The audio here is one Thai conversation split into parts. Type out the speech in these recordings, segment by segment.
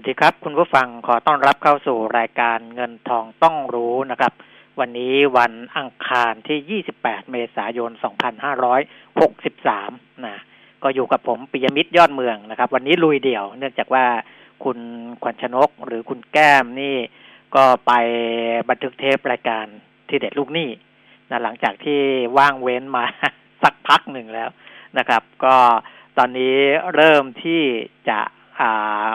วัสดีครับ คุณผู้ฟังขอต้อนรับเข้าสู่รายการเงินทองต้องรู้นะครับ วันนี้วันอังคารที่ 28 เมษายน 2563 นะก็อยู่กับผมปิยมิตรยอดเมืองนะครับ วันนี้ลุยเดี่ยว เนื่องจากว่าคุณขวัญชนกหรือคุณแก้มนี่ก็ไปบันทึกเทปรายการที่เด็ดลูกหนี้นะหลังจากที่ว่างเว้นมาสักพักหนึ่งแล้วนะครับ ก็ตอนนี้เริ่มที่จะ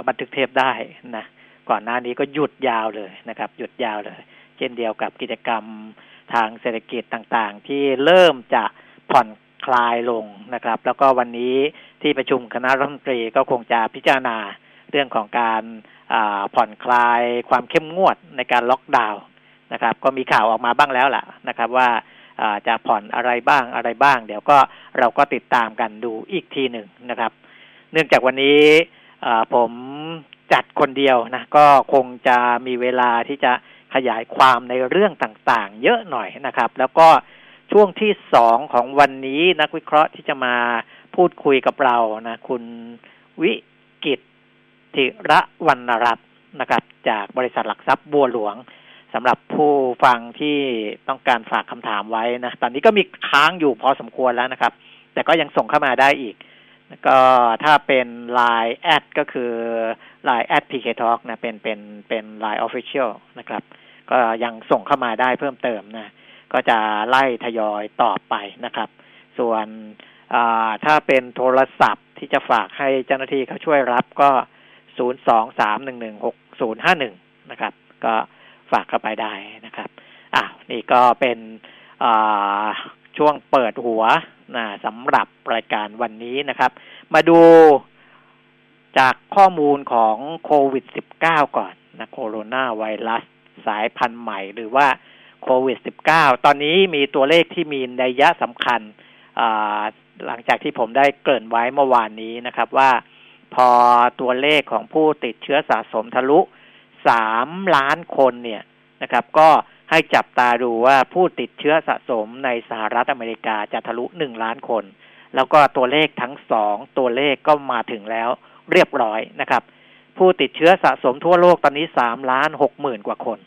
บันทึกเทปได้นะก่อนหน้านี้ก็หยุดยาวเลยนะครับ หยุดยาวเลย เช่นเดียวกับกิจกรรมทางเศรษฐกิจต่างๆ ที่เริ่มจะผ่อนคลายลงนะครับ แล้วก็วันนี้ที่ประชุมคณะรัฐมนตรีก็คงจะพิจารณาเรื่องของการผ่อนคลายความเข้มงวดในการล็อกดาวน์นะครับ ก็มีข่าวออกมาบ้างแล้วล่ะนะครับ ว่าจะผ่อนอะไรบ้างอะไรบ้าง เดี๋ยวก็เราก็ติดตามกันดูอีกทีหนึ่งนะครับ เนื่องจากวันนี้ ผมจัดคนเดียวนะ ก็คงจะมีเวลาที่จะขยายความในเรื่องต่างๆ เยอะหน่อยนะครับ แล้วก็ช่วงที่สองของวันนี้นักวิเคราะห์ที่จะมาพูดคุยกับเรานะคุณวิกิตธิระวรรณรัตน์นะครับ จากบริษัทหลักทรัพย์บัวหลวงสำหรับผู้ฟังที่ต้องการฝากคำถามไว้นะ ตอนนี้ก็มีค้างอยู่พอสมควรแล้วนะครับ แต่ก็ยังส่งเข้ามาได้อีก ก็ถ้าเป็น Line แอดก็คือ Line แอด PK Talk นะเป็นเป็นเป็น Line Official นะครับ ก็ยังส่งเข้ามาได้เพิ่มเติมนะ ก็จะไล่ทยอยตอบไปนะครับ ส่วนถ้าเป็นโทรศัพท์ที่จะฝากให้เจ้าหน้าที่เขาช่วยรับก็ 0 2 3 1 1 6 0 5 1 นะครับ ก็ฝากเข้าไปได้นะครับ อะนี่ก็เป็น ช่วงเปิดหัวนะสำหรับรายการวันนี้นะครับ มาดูจากข้อมูลของโควิด -19 ก่อนนะโคโรนาไวรัสสายพันธุ์ใหม่หรือว่าโควิด -19 ตอนนี้มีตัวเลขที่มีนัยยะสำคัญ หลังจากที่ผมได้เกริ่นไว้เมื่อวานนี้นะครับว่าพอตัวเลขของผู้ติดเชื้อสะสมทะลุสามล้านคนเนี่ยนะครับ ก็ ให้จับตาดูว่าผู้ติดเชื้อสะสมในสหรัฐอเมริกาจะทะลุหนึ่งล้านคน แล้วก็ตัวเลขทั้งสองตัวเลขก็มาถึงแล้วเรียบร้อยนะครับ ผู้ติดเชื้อสะสมทั่วโลกตอนนี้สามล้านหกหมื่นกว่าคน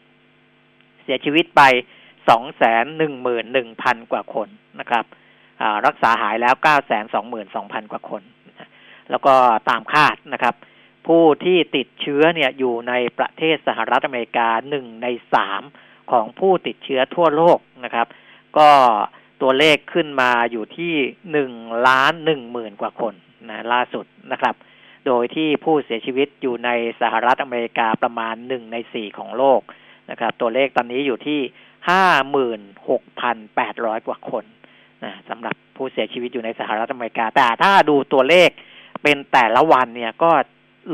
เสียชีวิตไปสองแสนหนึ่งหมื่นหนึ่งพันกว่าคนนะครับรักษาหายแล้วเก้าแสนสองหมื่นสองพันกว่าคน แล้วก็ตามคาดนะครับ ผู้ที่ติดเชื้อเนี่ยอยู่ในประเทศสหรัฐอเมริกาหนึ่งในสาม ของผู้ติดเชื้อทั่วโลกนะครับ ก็ตัวเลขขึ้นมาอยู่ที่หนึ่งล้านหนึ่งหมื่นกว่าคนนะล่าสุดนะครับ โดยที่ผู้เสียชีวิตอยู่ในสหรัฐอเมริกาประมาณหนึ่งในสี่ของโลกนะครับ ตัวเลขตอนนี้อยู่ที่ห้าหมื่นหกพันแปดร้อยกว่าคนนะสำหรับผู้เสียชีวิตอยู่ในสหรัฐอเมริกา แต่ถ้าดูตัวเลขเป็นแต่ละวันเนี่ยก็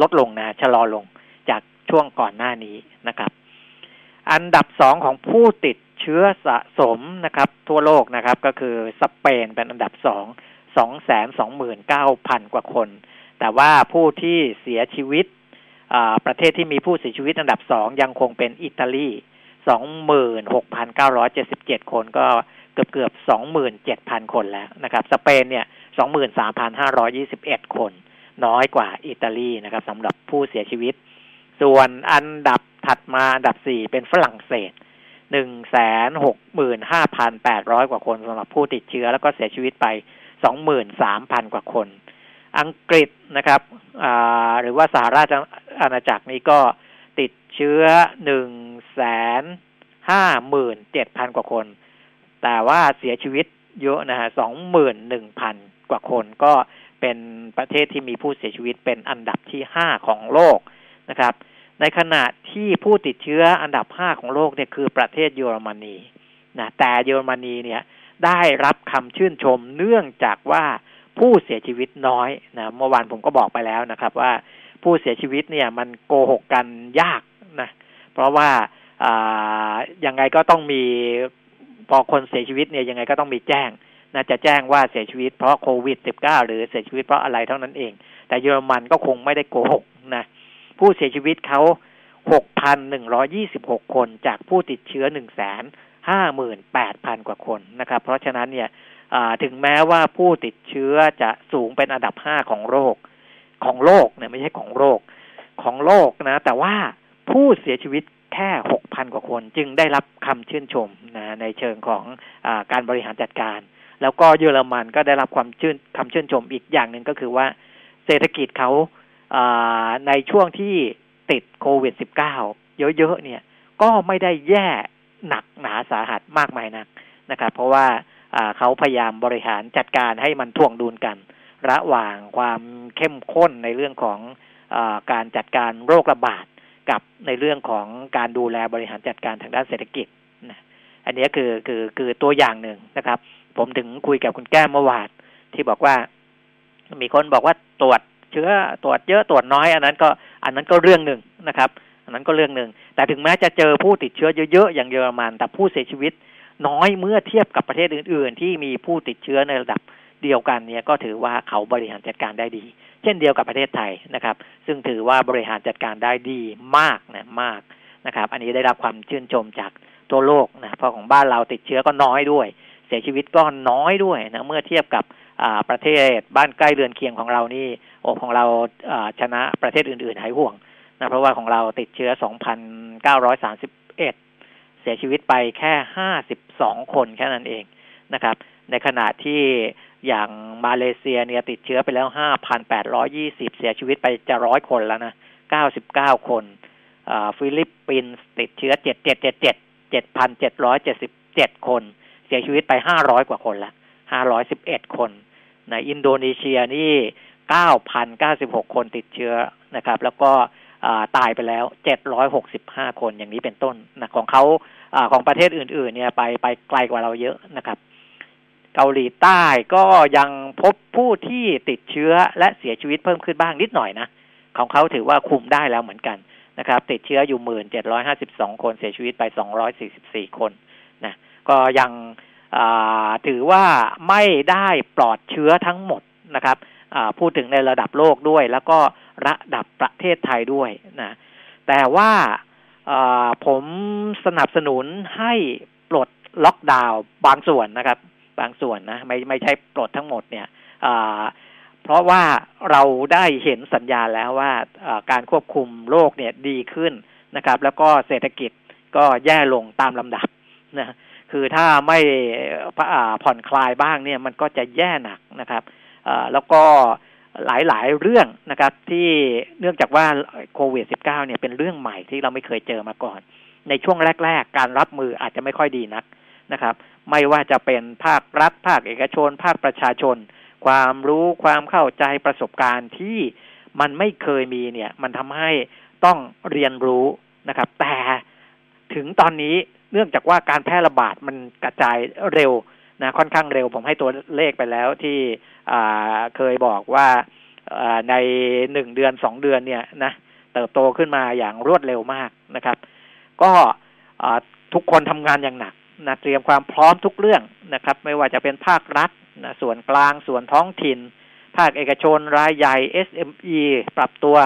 ลดลงนะชะลอลงจากช่วงก่อนหน้านี้นะครับ อันดับสองของผู้ติดเชื้อสะสมนะครับ ทั่วโลกนะครับ ก็คือสเปนเป็นอันดับสองสองแสนสองหมื่นเก้าพันกว่าคน แต่ว่าผู้ที่เสียชีวิตประเทศที่มีผู้เสียชีวิตอันดับสองยังคงเป็นอิตาลีสองหมื่นหกพันเก้าร้อยเจ็ดสิบเจ็ดคนก็เกือบเกือบสองหมื่นเจ็ดพันคนแล้วนะครับ สเปนเนี่ยสองหมื่นสามพันห้าร้อยี่สิบเอ็ดคน น้อยกว่าอิตาลีนะครับสำหรับผู้เสียชีวิต ส่วนอันดับ ถัดมาอันดับสี่เป็นฝรั่งเศสหนึ่งแสนหกหมื่นห้าพันแปดร้อยกว่าคนสำหรับผู้ติดเชื้อ แล้วก็เสียชีวิตไปสองหมื่นสามพันกว่าคน อังกฤษนะครับหรือว่าสหราชอาณาจักรนี้ก็ติดเชื้อหนึ่งแสนห้าหมื่นเจ็ดพันกว่าคน แต่ว่าเสียชีวิตเยอะนะฮะสองหมื่นหนึ่งพันกว่าคนก็เป็นประเทศที่มีผู้เสียชีวิตเป็นอันดับที่ห้าของโลกนะครับ ในขณะที่ผู้ติดเชื้ออันดับห้าของโลกเนี่ยคือประเทศเยอรมนีนะแต่เยอรมนีเนี่ยได้รับคำชื่นชมเนื่องจากว่าผู้เสียชีวิตน้อยนะเมื่อวานผมก็บอกไปแล้วนะครับ ว่าผู้เสียชีวิตเนี่ยมันโกหกกันยากนะเพราะว่ายังไงก็ต้องมีพอคนเสียชีวิตเนี่ยยังไงก็ต้องมีแจ้งนะจะแจ้งว่าเสียชีวิตเพราะโควิด -19 หรือเสียชีวิตเพราะอะไรเท่านั้นเอง แต่เยอรมันก็คงไม่ได้โกหกนะ ผู้เสียชีวิตเขา 6,126 คนจากผู้ติดเชื้อ 1 5 8 0 0 0 กว่าคนนะครับ เพราะฉะนั้นเนี่ยถึงแม้ว่าผู้ติดเชื้อจะสูงเป็นอันดับ 5 ของโรค ของโลกเนี่ยไม่ใช่ของโรคของโลกนะ แต่ว่าผู้เสียชีวิตแค่หกพันกว่าคน จึงได้รับคำชื่นชมนะในเชิงของอการบริหารจัดการ แล้วก็เยอรมันก็ได้รับความชื่นคำชื่นชมอีกอย่างหนึ่งก็คือว่าเศรษฐกิจเขา ในช่วงที่ติดโควิด -19 เยอะๆเนี่ย ก็ไม่ได้แย่หนักหนาสาหัสมากมายนักนะครับ เพราะว่าเขาพยายามบริหารจัดการให้มันท่วงดุลกัน ระหว่างความเข้มข้นในเรื่องของอการจัดการโรคระบาดกับในเรื่องของการดูแลบริหารจัดการทางด้านเศรษฐกิจนะอันนี้คือคือคือตัวอย่างหนึ่งนะครับ ผมถึงคุยกับคุณแก้มเมื่อวานที่บอกว่า มีคนบอกว่าตรวจ เชื้อตรวจเยอะตรวจน้อย อันนั้นก็อันนั้นก็เรื่องหนึ่งนะครับ อันนั้นก็เรื่องหนึ่งแต่ถึงแม้จะเจอผู้ติดเชื้อเยอะๆอย่างเยอรมัน แต่ผู้เสียชีวิตน้อยเมื่อเทียบกับประเทศอื่น ๆ ที่มีผู้ติดเชื้อในระดับเดียวกันเนี่ยก็ถือว่าเขาบริหารจัดการได้ดี เช่นเดียวกับประเทศไทยนะครับ ซึ่งถือว่าบริหารจัดการได้ดีมากนะมากนะครับ อันนี้ได้รับความชื่นชมจากตัวโลกนะเพราะของบ้านเราติดเชื้อก็น้อยด้วย เสียชีวิตก็น้อยด้วยนะเมื่อเทียบกับ ประเทศบ้านใกล้เรือนเคียงของเรานี่โอ้ของเราชนะประเทศอื่นๆหายห่วงนะเพราะว่าของเราติดเชื้อ 2,931 เสียชีวิตไปแค่ 52 คนแค่นั้นเองนะครับ ในขณะที่อย่างมาเลเซียเนี่ยติดเชื้อไปแล้ว 5,820 เสียชีวิตไปจะร้อยคนแล้วนะ 99 คนฟิลิปปินส์ติดเชื้อ 7777 7,777 คน เสียชีวิตไป 500 กว่าคนละ511 คน ในอินโดนีเซียนี่9,096 คนติดเชื้อนะครับ แล้วก็ตายไปแล้ว 765 คนอย่างนี้เป็นต้นนะของเขาอของประเทศอื่น ๆ เนี่ยไปไปไกลกว่าเราเยอะนะครับ เกาหลีใต้ก็ยังพบผู้ที่ติดเชื้อและเสียชีวิตเพิ่มขึ้นบ้างนิดหน่อยนะ ของเขาถือว่าคุมได้แล้วเหมือนกันนะครับ ติดเชื้ออยู่หมื่นเจ็ดร้อยห้าสิบสองคนเสียชีวิตไปสองร้อยสี่สิบสี่คนนะก็ยัง ถือว่าไม่ได้ปลอดเชื้อทั้งหมดนะครับพูดถึงในระดับโลกด้วย แล้วก็ระดับประเทศไทยด้วยนะแต่ว่าผมสนับสนุนให้ปลดล็อกดาวน์บางส่วนนะครับ บางส่วนนะไม่ไม่ใช่ปลดทั้งหมดเนี่ยเพราะว่าเราได้เห็นสัญญาณแล้วว่าการควบคุมโรคเนี่ยดีขึ้นนะครับ แล้วก็เศรษฐกิจก็แย่ลงตามลำดับนะ คือถ้าไม่ผ่อนคลายบ้างเนี่ยมันก็จะแย่หนักนะครับแล้วก็หลายๆเรื่องนะครับ ที่เนื่องจากว่าโควิด -19 เนี่ยเป็นเรื่องใหม่ที่เราไม่เคยเจอมาก่อน ในช่วงแรก ๆ การรับมืออาจจะไม่ค่อยดีนักนะครับ ไม่ว่าจะเป็นภาครัฐ ภาคเอกชน ภาคประชาชน ความรู้ความเข้าใจประสบการณ์ที่มันไม่เคยมีเนี่ย มันทำให้ต้องเรียนรู้นะครับ แต่ถึงตอนนี้ เนื่องจากว่าการแพร่ระบาดมันกระจายเร็วนะค่อนข้างเร็ว ผมให้ตัวเลขไปแล้วที่เคยบอกว่าในหนึ่งเดือนสองเดือนเนี่ยนะเติบโตขึ้นมาอย่างรวดเร็วมากนะครับ ก็ทุกคนทำงานอย่างหนักนะเตรียมความพร้อมทุกเรื่องนะครับ ไม่ว่าจะเป็นภาครัฐนะส่วนกลางส่วนท้องถิ่น ภาคเอกชนรายใหญ่ SME ปรับตัว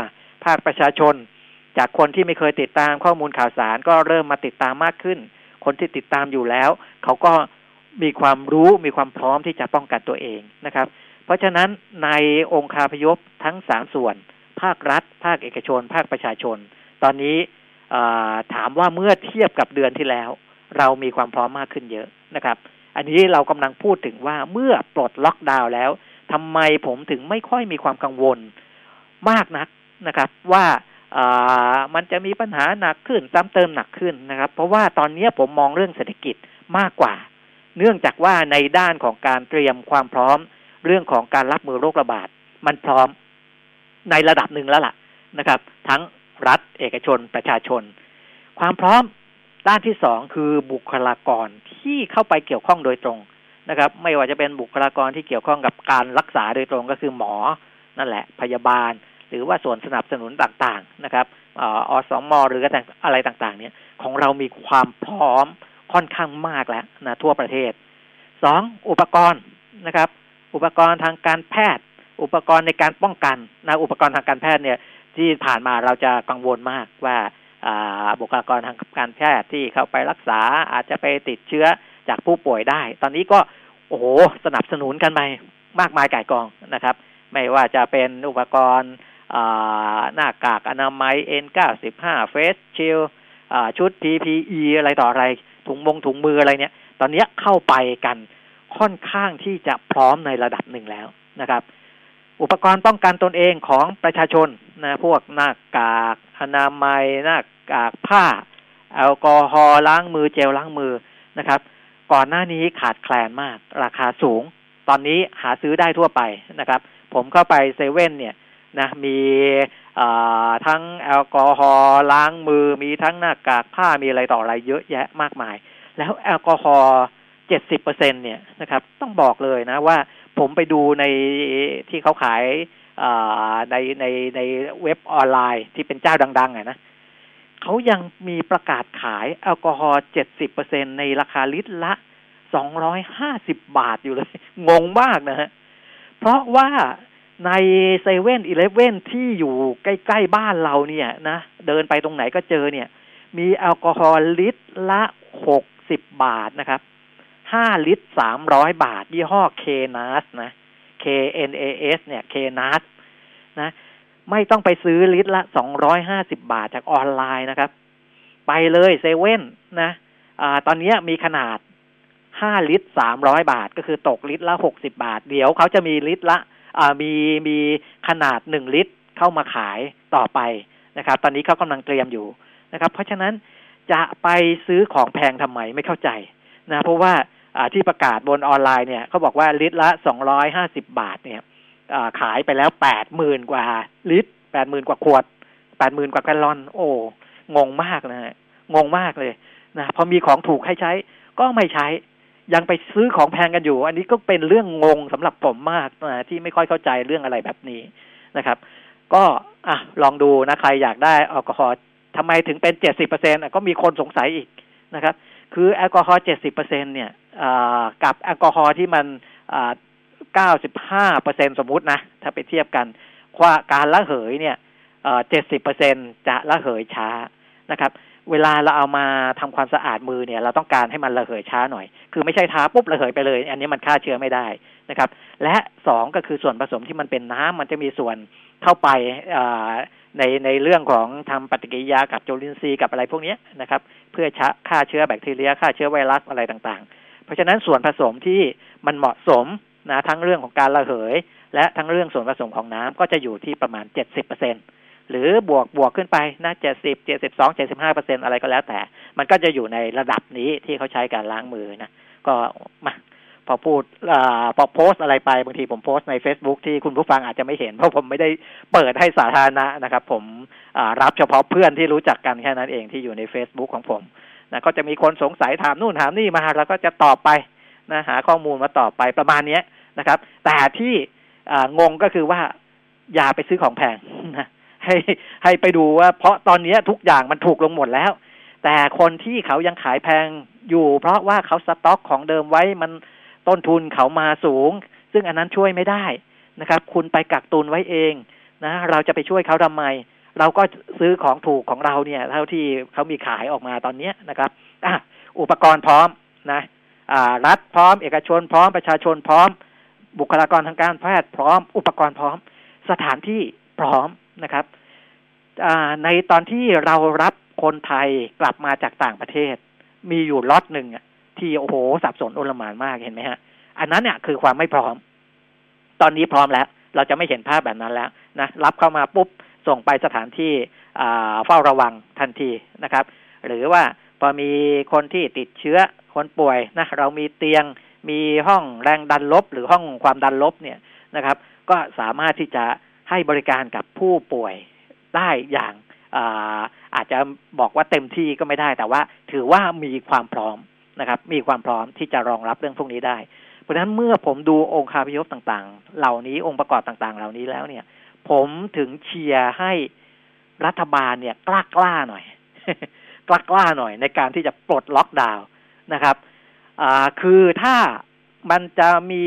ภาคประชาชน จากคนที่ไม่เคยติดตามข้อมูลข่าวสารก็เริ่มมาติดตามมากขึ้น คนที่ติดตามอยู่แล้ว เขาก็มีความรู้มีความพร้อมที่จะป้องกันตัวเองนะครับ เพราะฉะนั้นในองค์คาพยพทั้งสามส่วน ภาครัฐ ภาคเอกชน ภาคประชาชน ตอนนี้ถามว่าเมื่อเทียบกับเดือนที่แล้ว เรามีความพร้อมมากขึ้นเยอะนะครับ อันนี้เรากำลังพูดถึงว่าเมื่อปลดล็อกดาวน์แล้วทำไมผมถึงไม่ค่อยมีความกังวลมากนักนะครับ ว่า มันจะมีปัญหาหนักขึ้นซ้ำเติมหนักขึ้นนะครับ เพราะว่าตอนนี้ผมมองเรื่องเศรษฐกิจมากกว่า เนื่องจากว่าในด้านของการเตรียมความพร้อม เรื่องของการรับมือโรคระบาด มันพร้อมในระดับหนึ่งแล้วล่ะนะครับ ทั้งรัฐเอกชนประชาชน ความพร้อมด้านที่สองคือบุคลากรที่เข้าไปเกี่ยวข้องโดยตรงนะครับ ไม่ว่าจะเป็นบุคลากรที่เกี่ยวข้องกับการรักษาโดยตรงก็คือหมอนั่นแหละ พยาบาล หรือว่าส่วนสนับสนุนต่างๆนะครับอสมหรืออะไรต่างๆ เนี่ย ของเรามีความพร้อมค่อนข้างมากแล้วนะทั่วประเทศสองอุปกรณ์นะครับ อุปกรณ์ทางการแพทย์ อุปกรณ์ในการป้องกันนะอุปกรณ์ทางการแพทย์เนี่ย ที่ผ่านมาเราจะกังวลมากว่าบุคลากรทางการแพทย์ที่เข้าไปรักษาอาจจะไปติดเชื้อจากผู้ป่วยได้ ตอนนี้ก็โอ้โหสนับสนุนกันไปมากมายก่ายกองนะครับ ไม่ว่าจะเป็นอุปกรณ์ หน้ากากอนามัย N95 Face Shield ชุด PPE อะไรต่ออะไร ถุงมงถุงมืออะไรเนี่ย ตอนนี้เข้าไปกันค่อนข้างที่จะพร้อมในระดับหนึ่งแล้วนะครับ อุปกรณ์ป้องกันตนเองของประชาชนนะพวกหน้ากากอนามัยหน้ากากผ้า แอลกอฮอล์ล้างมือเจลล้างมือนะครับ ก่อนหน้านี้ขาดแคลนมาก ราคาสูง ตอนนี้หาซื้อได้ทั่วไปนะครับ ผมเข้าไปเซเว่นเนี่ย นะมีทั้งแอลกอฮอล์ล้างมือ มีทั้งหน้ากากผ้ามีอะไรต่ออะไรเยอะแยะมากมาย แล้วแอลกอฮอล์เจ็ดสิบเปอร์เซ็นเนี่ยนะครับ ต้องบอกเลยนะว่าผมไปดูในที่เขาขายในในในเว็บออนไลน์ที่เป็นเจ้าดังๆอะนะเขายังมีประกาศขายแอลกอฮอล์เจ็ดสิบเปอร์เซ็นในราคาลิตรละสองร้อยห้าสิบบาทอยู่เลย งงมากนะฮะเพราะว่า ในเซเว่นอีเลฟเว่นที่อยู่ใกล้ ๆ บ้านเราเนี่ยนะเดินไปตรงไหนก็เจอเนี่ย มีแอลกอฮอล์ลิตรละหกสิบบาทนะครับห้าลิตรสามร้อยบาท ยี่ห้อเคนัสนะ K N A S เนี่ยเคนัสนะ ไม่ต้องไปซื้อลิตรละสองร้อยห้าสิบาทจากออนไลน์นะครับ ไปเลยเซเว่นนะอ่าตอนนี้มีขนาดห้าลิตรสามร้อยบาท ก็คือตกลิตรละหกสิบาท เดี๋ยวเขาจะมีลิตรละ มีมีขนาดหนึ่งลิตรเข้ามาขายต่อไปนะครับ ตอนนี้เขากำลังเตรียมอยู่นะครับ เพราะฉะนั้นจะไปซื้อของแพงทำไมไม่เข้าใจนะเพราะว่าที่ประกาศบนออนไลน์เนี่ยเขาบอกว่าลิตรละสองร้อยห้าสิบบาทเนี่ยขายไปแล้วแปดหมื่นกว่าลิตรแปดหมื่นกว่าขวดแปดหมื่นกว่าแกลลอน โอ้งงมากนะฮะงงมากเลยนะพอมีของถูกให้ใช้ก็ไม่ใช้ ยังไปซื้อของแพงกันอยู่ อันนี้ก็เป็นเรื่องงงสำหรับผมมากนะที่ไม่ค่อยเข้าใจเรื่องอะไรแบบนี้นะครับ ก็อะลองดูนะใครอยากได้แอลกอฮอล์ทำไมถึงเป็นเจ็ดสิบเปอร์เซ็นก็มีคนสงสัยอีกนะครับ คือแอลกอฮอล์เจ็ดสิบเปอร์เซ็นเนี่ยกับแอลกอฮอล์ที่มันเก้าสิบห้าเปอร์เซ็นสมมุตินะ ถ้าไปเทียบกันว่าการละเหยเนี่ยเจ็ดสิบเปอร์เซ็นจะละเหยช้านะครับ เวลาเราเอามาทำความสะอาดมือเนี่ย เราต้องการให้มันระเหยช้าหน่อย คือไม่ใช่ทาปุ๊บระเหยไปเลย อันนี้มันฆ่าเชื้อไม่ได้นะครับ และสองก็คือส่วนผสมที่มันเป็นน้ำมันจะมีส่วนเข้าไปในในเรื่องของทำปฏิกิริยากับจุลินทรีย์กับอะไรพวกนี้นะครับ เพื่อฆ่าเชื้อแบคทีเรียฆ่าเชื้อไวรัสอะไรต่างๆ เพราะฉะนั้นส่วนผสมที่มันเหมาะสมนะทั้งเรื่องของการระเหย และทั้งเรื่องส่วนผสมของน้ำก็จะอยู่ที่ประมาณเจ็ดสิบเปอร์เซ็นต์ หรือบวกบวกขึ้นไปนะเจ็ดสิบเจ็ดสิบสองเจ็ดสิบห้าเปอร์เซ็นอะไรก็แล้วแต่ มันก็จะอยู่ในระดับนี้ที่เขาใช้การล้างมือนะก็มาพอพูดอพอโพสอะไรไปบางทีผมโพสใน Facebook ที่คุณผู้ฟังอาจจะไม่เห็น เพราะผมไม่ได้เปิดให้สาธารณะนะครับ ผมรับเฉพาะเพื่อนที่รู้จักกันแค่นั้นเองที่อยู่ใน Facebook ของผมนะก็จะมีคนสงสัยถามนู่นถามนี่มาแล้วก็จะตอบไปนะหาข้อมูลมาตอบไปประมาณนี้นะครับ แต่ที่งงก็คือว่าอย่าไปซื้อของแพงนะ ให้ให้ไปดูว่า เพราะตอนนี้ทุกอย่างมันถูกลงหมดแล้ว แต่คนที่เขายังขายแพงอยู่ เพราะว่าเขาสต็อกของเดิมไว้มันต้นทุนเขามาสูง ซึ่งอันนั้นช่วยไม่ได้นะครับ คุณไปกักตุนไว้เองนะ เราจะไปช่วยเขาทำไม เราก็ซื้อของถูกของเราเนี่ย เท่าที่เขามีขายออกมาตอนนี้นะครับอะอุปกรณ์พร้อมนะอ่ารัฐพร้อม เอกชนพร้อมประชาชนพร้อม บุคลากรทางการแพทย์พร้อม อุปกรณ์พร้อม สถานที่พร้อมนะครับ ในตอนที่เรารับคนไทยกลับมาจากต่างประเทศ มีอยู่ล็อตหนึ่งที่โอ้โหสับสนโอลมานมากเห็นไหมฮะ อันนั้นเนี่ยคือความไม่พร้อม ตอนนี้พร้อมแล้ว เราจะไม่เห็นภาพแบบนั้นแล้วนะรับเข้ามาปุ๊บส่งไปสถานที่เฝ้าระวังทันทีนะครับ หรือว่าพอมีคนที่ติดเชื้อคนป่วยนะเรามีเตียงมีห้องแรงดันลบ หรือห้องความดันลบเนี่ยนะครับ ก็สามารถที่จะให้บริการกับผู้ป่วย ได้อย่างอาจจะบอกว่าเต็มที่ก็ไม่ได้ แต่ว่าถือว่ามีความพร้อมนะครับ มีความพร้อมที่จะรองรับเรื่องพวกนี้ได้ เพราะฉะนั้นเมื่อผมดูองค์คาพยพต่างๆ เหล่านี้องค์ประกอบต่างๆ เหล่านี้แล้วเนี่ย ผมถึงเชียร์ให้รัฐบาลเนี่ยกล้ากล้าหน่อยกล้ากล้าหน่อยในการที่จะปลดล็อกดาวน์นะครับคือถ้ามันจะมี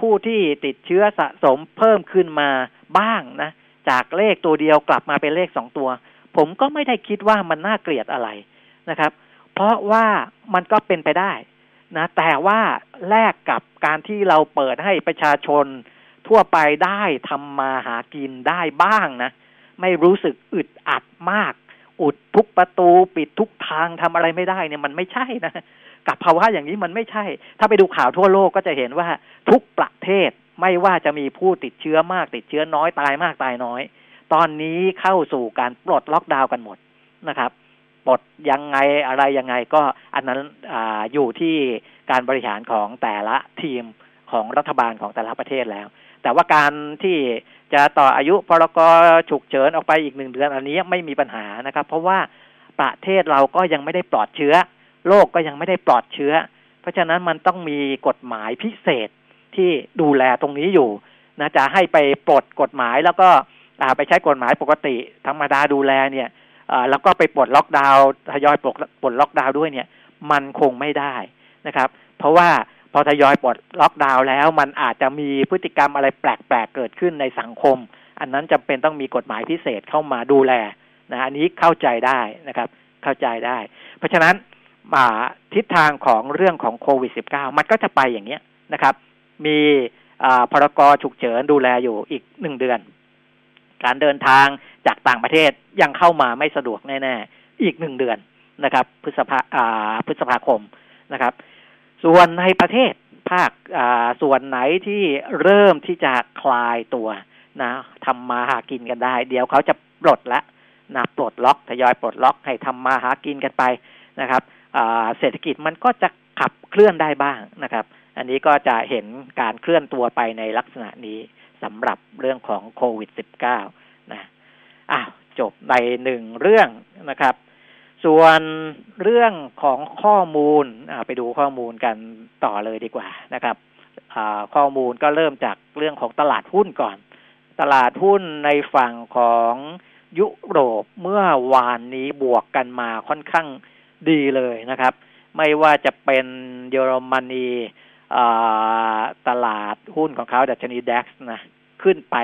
ผู้ที่ติดเชื้อสะสมเพิ่มขึ้นมาบ้างนะ จากเลขตัวเดียวกลับมาเป็นเลขสองตัว ผมก็ไม่ได้คิดว่ามันน่าเกลียดอะไรนะครับ เพราะว่ามันก็เป็นไปได้นะแต่ว่าแลกกับการที่เราเปิดให้ประชาชนทั่วไปได้ทำมาหากินได้บ้างนะ ไม่รู้สึกอึดอัดมาก อุดทุกประตูปิดทุกทางทำอะไรไม่ได้เนี่ยมันไม่ใช่นะ กับภาวะอย่างนี้มันไม่ใช่ ถ้าไปดูข่าวทั่วโลกก็จะเห็นว่าทุกประเทศ ไม่ว่าจะมีผู้ติดเชื้อมากติดเชื้อน้อยตายมากตายน้อย ตอนนี้เข้าสู่การปลดล็อกดาวน์กันหมดนะครับปลดยังไงอะไรยังไงก็อันนั้นออยู่ที่การบริหารของแต่ละทีมของรัฐบาลของแต่ละประเทศแล้ว แต่ว่าการที่จะต่ออายุพรกฉุกเฉินออกไปอีกหนึ่งเดือนอันนี้ไม่มีปัญหานะครับ เพราะว่าประเทศเราก็ยังไม่ได้ปลอดเชื้อ โลกก็ยังไม่ได้ปลอดเชื้อ เพราะฉะนั้นมันต้องมีกฎหมายพิเศษ ที่ดูแลตรงนี้อยู่นะจะให้ไปปลดกฎหมายแล้วก็ไปใช้กฎหมายปกติธรรมดาดูแลเนี่ยแล้วก็ไปปลดล็อกดาวน์ทยอยปลดปลดล็อกดาวน์ด้วยเนี่ย มันคงไม่ได้นะครับ เพราะว่าพอทยอยปลดล็อกดาวน์แล้ว มันอาจจะมีพฤติกรรมอะไรแปลกๆเกิดขึ้นในสังคม อันนั้นจำเป็นต้องมีกฎหมายพิเศษเข้ามาดูแลนะอันนี้เข้าใจได้นะครับ เข้าใจได้ เพราะฉะนั้นมาทิศทางของเรื่องของโควิด -19 มันก็จะไปอย่างเนี้ยนะครับ มีพรกฉุกเฉินดูแลอยู่อีกหนึ่งเดือน การเดินทางจากต่างประเทศยังเข้ามาไม่สะดวกแน่ๆอีกหนึ่งเดือนนะครับ พฤษภาพฤษภาคมนะครับ ส่วนในประเทศภาคส่วนไหนที่เริ่มที่จะคลายตัวนะทำมาหากินกันได้ เดี๋ยวเขาจะปลดละนะปลดล็อกทยอยปลดล็อกให้ทำมาหากินกันไปนะครับเศรษฐกิจมันก็จะขับเคลื่อนได้บ้างนะครับ อันนี้ก็จะเห็นการเคลื่อนตัวไปในลักษณะนี้สำหรับเรื่องของโควิด -19 นะอ้าวจบในหนึ่งเรื่องนะครับ ส่วนเรื่องของข้อมูลไปดูข้อมูลกันต่อเลยดีกว่านะครับข้อมูลก็เริ่มจากเรื่องของตลาดหุ้นก่อน ตลาดหุ้นในฝั่งของยุโรปเมื่อวานนี้บวกกันมาค่อนข้างดีเลยนะครับ ไม่ว่าจะเป็นเยอรมนี ตลาดหุ้นของเขาดัชนีดัคนะ ขึ้นไป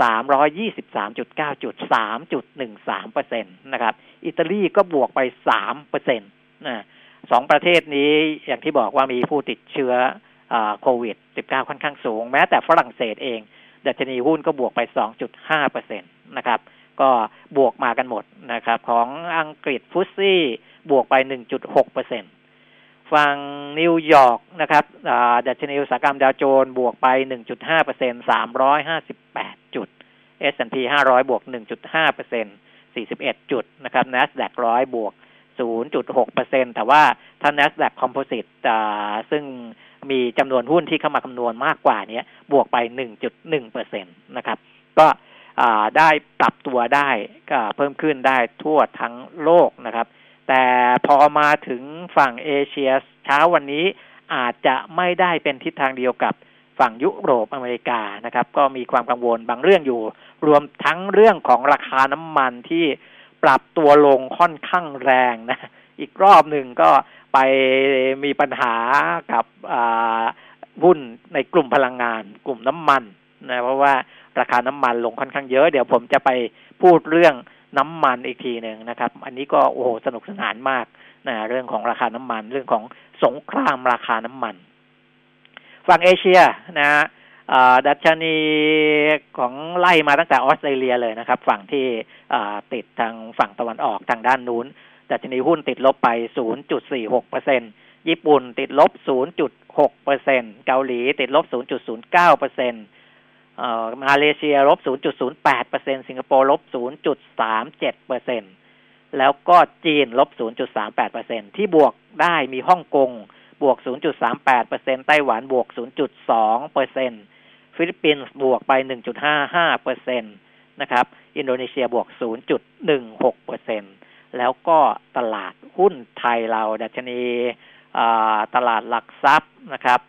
สามร้อยยี่สิบสามจุดเก้าจุดสามจุดหนึ่งสามเปอร์เซ็นตนะครับ อิตาลีก็บวกไปสามเปอร์เซ็นตนะสองประเทศนี้อย่างที่บอกว่ามีผู้ติดเชื้อโควิดสิบเก้าค่อนข้างสูง แม้แต่ฝรั่งเศสเอง ดัชนีหุ้นก็บวกไปสองจุดห้าเปอร์เซ็นตนะครับ ก็บวกมากันหมดนะครับ ของอังกฤษฟุตซี่บวกไปหนึ่งจุดหกเปอร์เซ็นต ฝั่งนิวยอร์กนะครับดัชนีอุตสาหกรรมดาวโจนส์บวกไป 1.5เปอร์เซ็นต์358 จุด S&P 500 บวก 1.5เปอร์เซ็นต์41 จุดนะครับ NASDAQ 100 บวก 0.6เปอร์เซ็นต์แต่ว่าถ้า NASDAQ Composite ซึ่งมีจำนวนหุ้นที่เข้ามาคำนวณมากกว่านี้บวกไป 1.1เปอร์เซ็นต์นะครับ ก็ได้ปรับตัวได้ก็เพิ่มขึ้นได้ทั่วทั้งโลกนะครับ แต่พอมาถึงฝั่งเอเชียเช้าวันนี้อาจจะไม่ได้เป็นทิศทางเดียวกับฝั่งยุโรปอเมริกานะครับ ก็มีความกังวลบางเรื่องอยู่ รวมทั้งเรื่องของราคาน้ำมันที่ปรับตัวลงค่อนข้างแรงนะ อีกรอบหนึ่งก็ไปมีปัญหากับหุ้นในกลุ่มพลังงาน กลุ่มน้ำมันนะเพราะว่าราคาน้ำมันลงค่อนข้างเยอะ เดี๋ยวผมจะไปพูดเรื่อง น้ำมันอีกทีหนึ่งนะครับ อันนี้ก็โอ้โหสนุกสนานมากนะเรื่องของราคาน้ำมัน เรื่องของสงครามราคาน้ำมัน ฝั่งเอเชียนะดัชนีของไล่มาตั้งแต่ออสเตรเลียเลยนะครับ ฝั่งที่ติดทางฝั่งตะวันออกทางด้านนู้นดัชนีหุ้นติดลบไป 0.46เปอร์เซ็นญี่ปุ่นติดลบ 0.6เปอร์เซ็นเกาหลีติดลบ 0.09เปอร์เซนต์ มาเลเซียลบ 0.08เปอร์เซ็นสิงคโปร์ลบ 0.37เปอร์เซ็นแล้วก็จีนลบ 0.38เปอร์เซ็นที่บวกได้มีฮ่องกงบวก 0.38เปอร์เซ็นไต้หวันบวก 0.2เปอร์เซ็นฟิลิปปินส์บวกไป 1.55เปอร์เซ็นนะครับ อินโดนีเซียบวก 0.16เปอร์เซ็นแล้วก็ตลาดหุ้นไทยเราดัชนีตลาดหลักทรัพย์นะครับ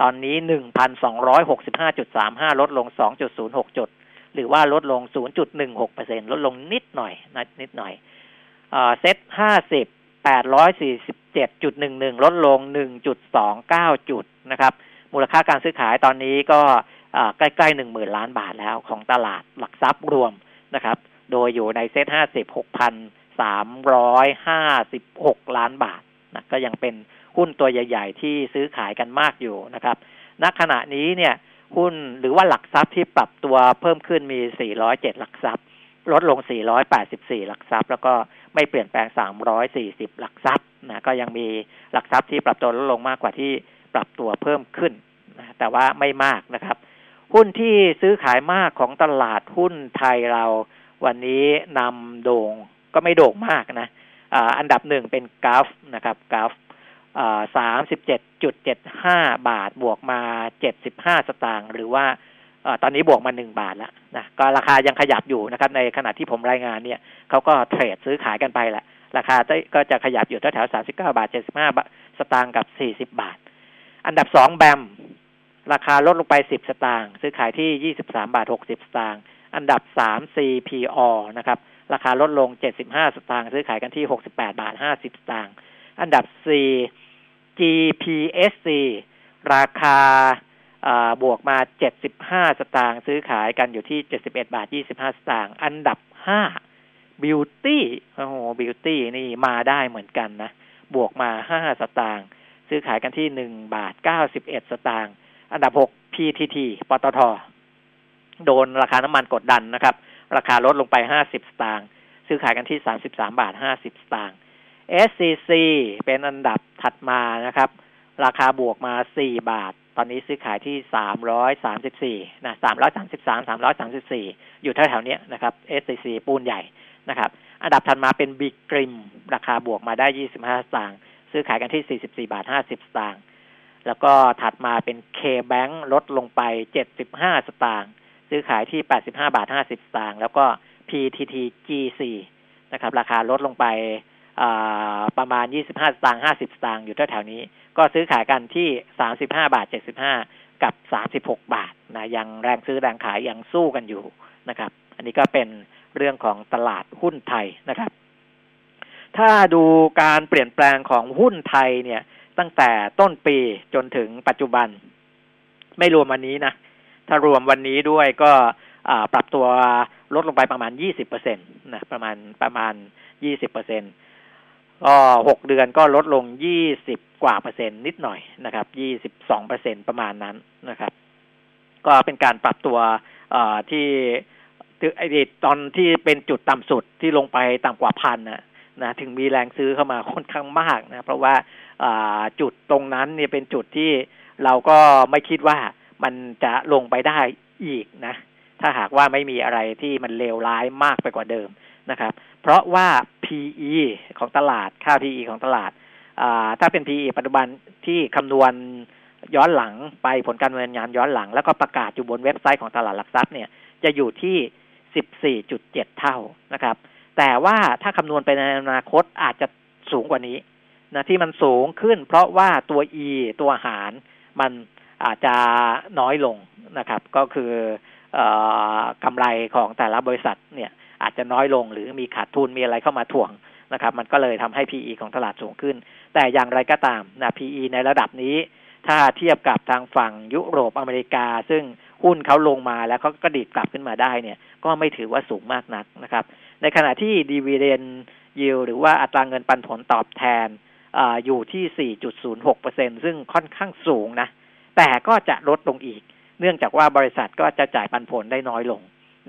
ตอนนี้หนึ่งพันสองร้อยหกสิบห้าจุดสามห้าลดลงสองจุดศูนย์หกจุด หรือว่าลดลง 0.16%ลดลงนิดหน่อยนะนิดหน่อย SET50 847.11 ลดลง 1.29 จุดนะครับ มูลค่าการซื้อขายตอนนี้ก็ใกล้ๆหนึ่งหมื่นล้านบาทแล้วของตลาดหลักทรัพย์รวมนะครับ โดยอยู่ในเซ็ตห้าสิบหกพันสามร้อยห้าสิบหกล้านบาทนะก็ยังเป็น หุ้นตัวใหญ่ ๆ ที่ซื้อขายกันมากอยู่นะครับ ณ ขณะนี้เนี่ยหุ้นหรือว่าหลักทรัพย์ที่ปรับตัวเพิ่มขึ้นมี 407 หลักทรัพย์ ลดลง 484 หลักทรัพย์ แล้วก็ไม่เปลี่ยนแปลง 340 หลักทรัพย์นะก็ยังมีหลักทรัพย์ที่ปรับตัวลดลงมากกว่าที่ปรับตัวเพิ่มขึ้นนะแต่ว่าไม่มากนะครับ หุ้นที่ซื้อขายมากของตลาดหุ้นไทยเราวันนี้นำโด่งก็ไม่โด่งมากนะอันดับหนึ่งเป็นกราฟนะครับกราฟ สามสิบเจ็ดจุดเจ็ดห้าบาทบวกมาเจ็ดสิบห้าสตางค์หรือว่าตอนนี้บวกมาหนึ่งบาทแล้วนะก็ราคายังขยับอยู่นะครับ ในขณะที่ผมรายงานเนี่ยเขาก็เทรดซื้อขายกันไปแหละ ราคาก็จะขยับอยู่แถวๆสามสิบเก้าบาทเจ็ดสิบห้าสตางค์กับสี่สิบาท อันดับสองแบมราคาลดลงไปสิบสตางค์ซื้อขายที่ยี่สิบสามบาทหกสิบสตางค์อันดับสาม CPO นะครับ ราคาลดลงเจ็ดสิบห้าสตางค์ซื้อขายกันที่หกสิบแปดบาทห้าสิบสตางค์อันดับสี่ GPSC ราคาบวกมา 75 สตางค์ซื้อขายกันอยู่ที่ 71 บาท 25 สตางค์อันดับ 5 Beauty โอ้โห Beauty นี่มาได้เหมือนกันนะ บวกมา 5 สตางค์ซื้อขายกันที่ 1 บาท 91 สตางค์อันดับ 6 PTT ปตท โดนราคาน้ำมันกดดันนะครับ ราคาลดลงไป 50 สตางค์ซื้อขายกันที่ 33 บาท 50 สตางค์ SCC เป็นอันดับถัดมานะครับ ราคาบวกมา 4 บาท ตอนนี้ซื้อขายที่ 334นะ333 334 อยู่แถวๆนี้นะครับ SCC ปูนใหญ่นะครับ อันดับถัดมาเป็นบิ๊กกริม ราคาบวกมาได้ 25 สตางค์ซื้อขายกันที่ 44 บาท 50 สตางค์แล้วก็ถัดมาเป็น K-Bank ลดลงไป 75 สตางค์ซื้อขายที่ 85 บาท 50 สตางค์แล้วก็ PTT GC นะครับ ราคาลดลงไป ประมาณ 25 สตางค์ 50 สตางค์อยู่แถวๆนี้ ก็ซื้อขายกันที่ 35 บาท 75 กับ 36 บาทนะยังแรงซื้อแรงขายยังสู้กันอยู่นะครับ อันนี้ก็เป็นเรื่องของตลาดหุ้นไทยนะครับ ถ้าดูการเปลี่ยนแปลงของหุ้นไทยเนี่ยตั้งแต่ต้นปีจนถึงปัจจุบัน ไม่รวมวันนี้นะ ถ้ารวมวันนี้ด้วยก็ปรับตัวลดลงไปประมาณ 20%เนะประมาณประมาณ 20%เปอร์เซ็นต์ ก็หกเดือนก็ลดลงยี่สิบกว่าเปอร์เซ็นต์นิดหน่อยนะครับยี่สิบสองเปอร์เซ็นประมาณนั้นนะครับ ก็เป็นการปรับตัวที่ไอ้ตอนที่เป็นจุดต่ำสุดที่ลงไปต่ำกว่าพันนะนะถึงมีแรงซื้อเข้ามาค่อนข้างมากนะเพราะว่าจุดตรงนั้นเนี่ยเป็นจุดที่เราก็ไม่คิดว่ามันจะลงไปได้อีกนะ ถ้าหากว่าไม่มีอะไรที่มันเลวร้ายมากไปกว่าเดิมนะครับ เพราะว่า PE ของตลาด ค่า PE ของตลาด ถ้าเป็น PE ปัจจุบันที่คำนวณย้อนหลังไปผลการดำเนินงานย้อนหลัง แล้วก็ประกาศอยู่บนเว็บไซต์ของตลาดหลักทรัพย์เนี่ยจะอยู่ที่ 14.7 เท่านะครับ แต่ว่าถ้าคำนวณไปในอนาคตอาจจะสูงกว่านี้นะที่มันสูงขึ้น เพราะว่าตัว E ตัวหารมันอาจจะน้อยลงนะครับ ก็คือกำไรของแต่ละบริษัทเนี่ย อาจจะน้อยลง หรือมีขาดทุนมีอะไรเข้ามาถ่วงนะครับ มันก็เลยทำให้ PE ของตลาดสูงขึ้น แต่อย่างไรก็ตามนะ PE ในระดับนี้ ถ้าเทียบกับทางฝั่งยุโรปอเมริกา ซึ่งหุ้นเขาลงมาแล้วเขาก็ดีดกลับขึ้นมาได้เนี่ย ก็ไม่ถือว่าสูงมากนักนะครับ ในขณะที่ดีเวเดนยิวหรือว่าอัตราเงินปันผลตอบแทนออยู่ที่ 4.06%ซึ่งค่อนข้างสูงนะ แต่ก็จะลดลงอีก เนื่องจากว่าบริษัทก็จะจ่ายปันผลได้น้อยลง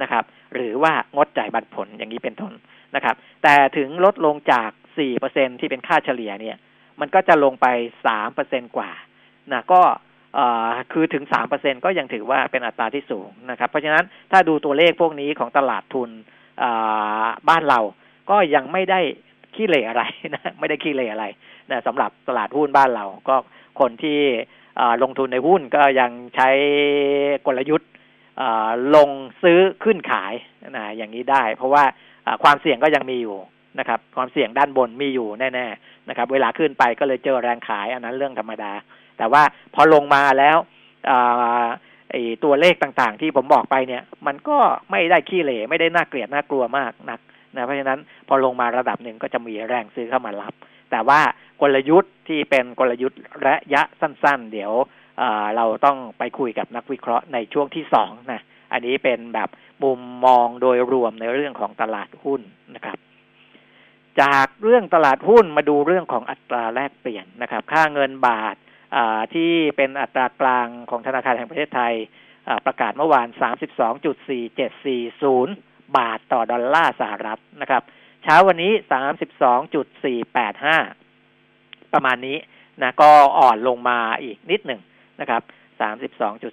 นะครับ หรือว่างดจ่ายบัตรผลอย่างนี้เป็นต้นนะครับ แต่ถึงลดลงจาก4%ที่เป็นค่าเฉลี่ยเนี่ย มันก็จะลงไป3%กว่านะก็คือถึง3%ก็ยังถือว่าเป็นอัตราที่สูงนะครับ เพราะฉะนั้นถ้าดูตัวเลขพวกนี้ของตลาดทุนบ้านเราก็ยังไม่ได้ขี้เหร่อะไรนะไม่ได้ขี้เหร่อะไรนะสำหรับตลาดหุ้นบ้านเราก็คนที่ลงทุนในหุ้นก็ยังใช้กลยุทธ์ ลงซื้อขึ้นขายนะอย่างนี้ได้ เพราะว่าความเสี่ยงก็ยังมีอยู่นะครับ ความเสี่ยงด้านบนมีอยู่แน่ๆนะครับ เวลาขึ้นไปก็เลยเจอแรงขาย อันนั้นเรื่องธรรมดา แต่ว่าพอลงมาแล้วตัวเลขต่างๆ ที่ผมบอกไปเนี่ย มันก็ไม่ได้ขี้เหร่ไม่ได้น่าเกลียดน่ากลัวมากนักนะเพราะฉะนั้นพอลงมาระดับหนึ่งก็จะมีแรงซื้อเข้ามารับ แต่ว่ากลยุทธ์ที่เป็นกลยุทธ์ระยะสั้น ๆ เดี๋ยว เราต้องไปคุยกับนักวิเคราะห์ในช่วงที่สองนะ อันนี้เป็นแบบมุมมองโดยรวมในเรื่องของตลาดหุ้นนะครับ จากเรื่องตลาดหุ้นมาดูเรื่องของอัตราแลกเปลี่ยนนะครับ ค่าเงินบาทที่เป็นอัตรากลางของธนาคารแห่งประเทศไทยประกาศเมื่อวาน 32.4740 บาทต่อดอลลาร์สหรัฐนะครับ เช้าวันนี้ 32.485 ประมาณนี้นะก็อ่อนลงมาอีกนิดหนึ่ง นะครับ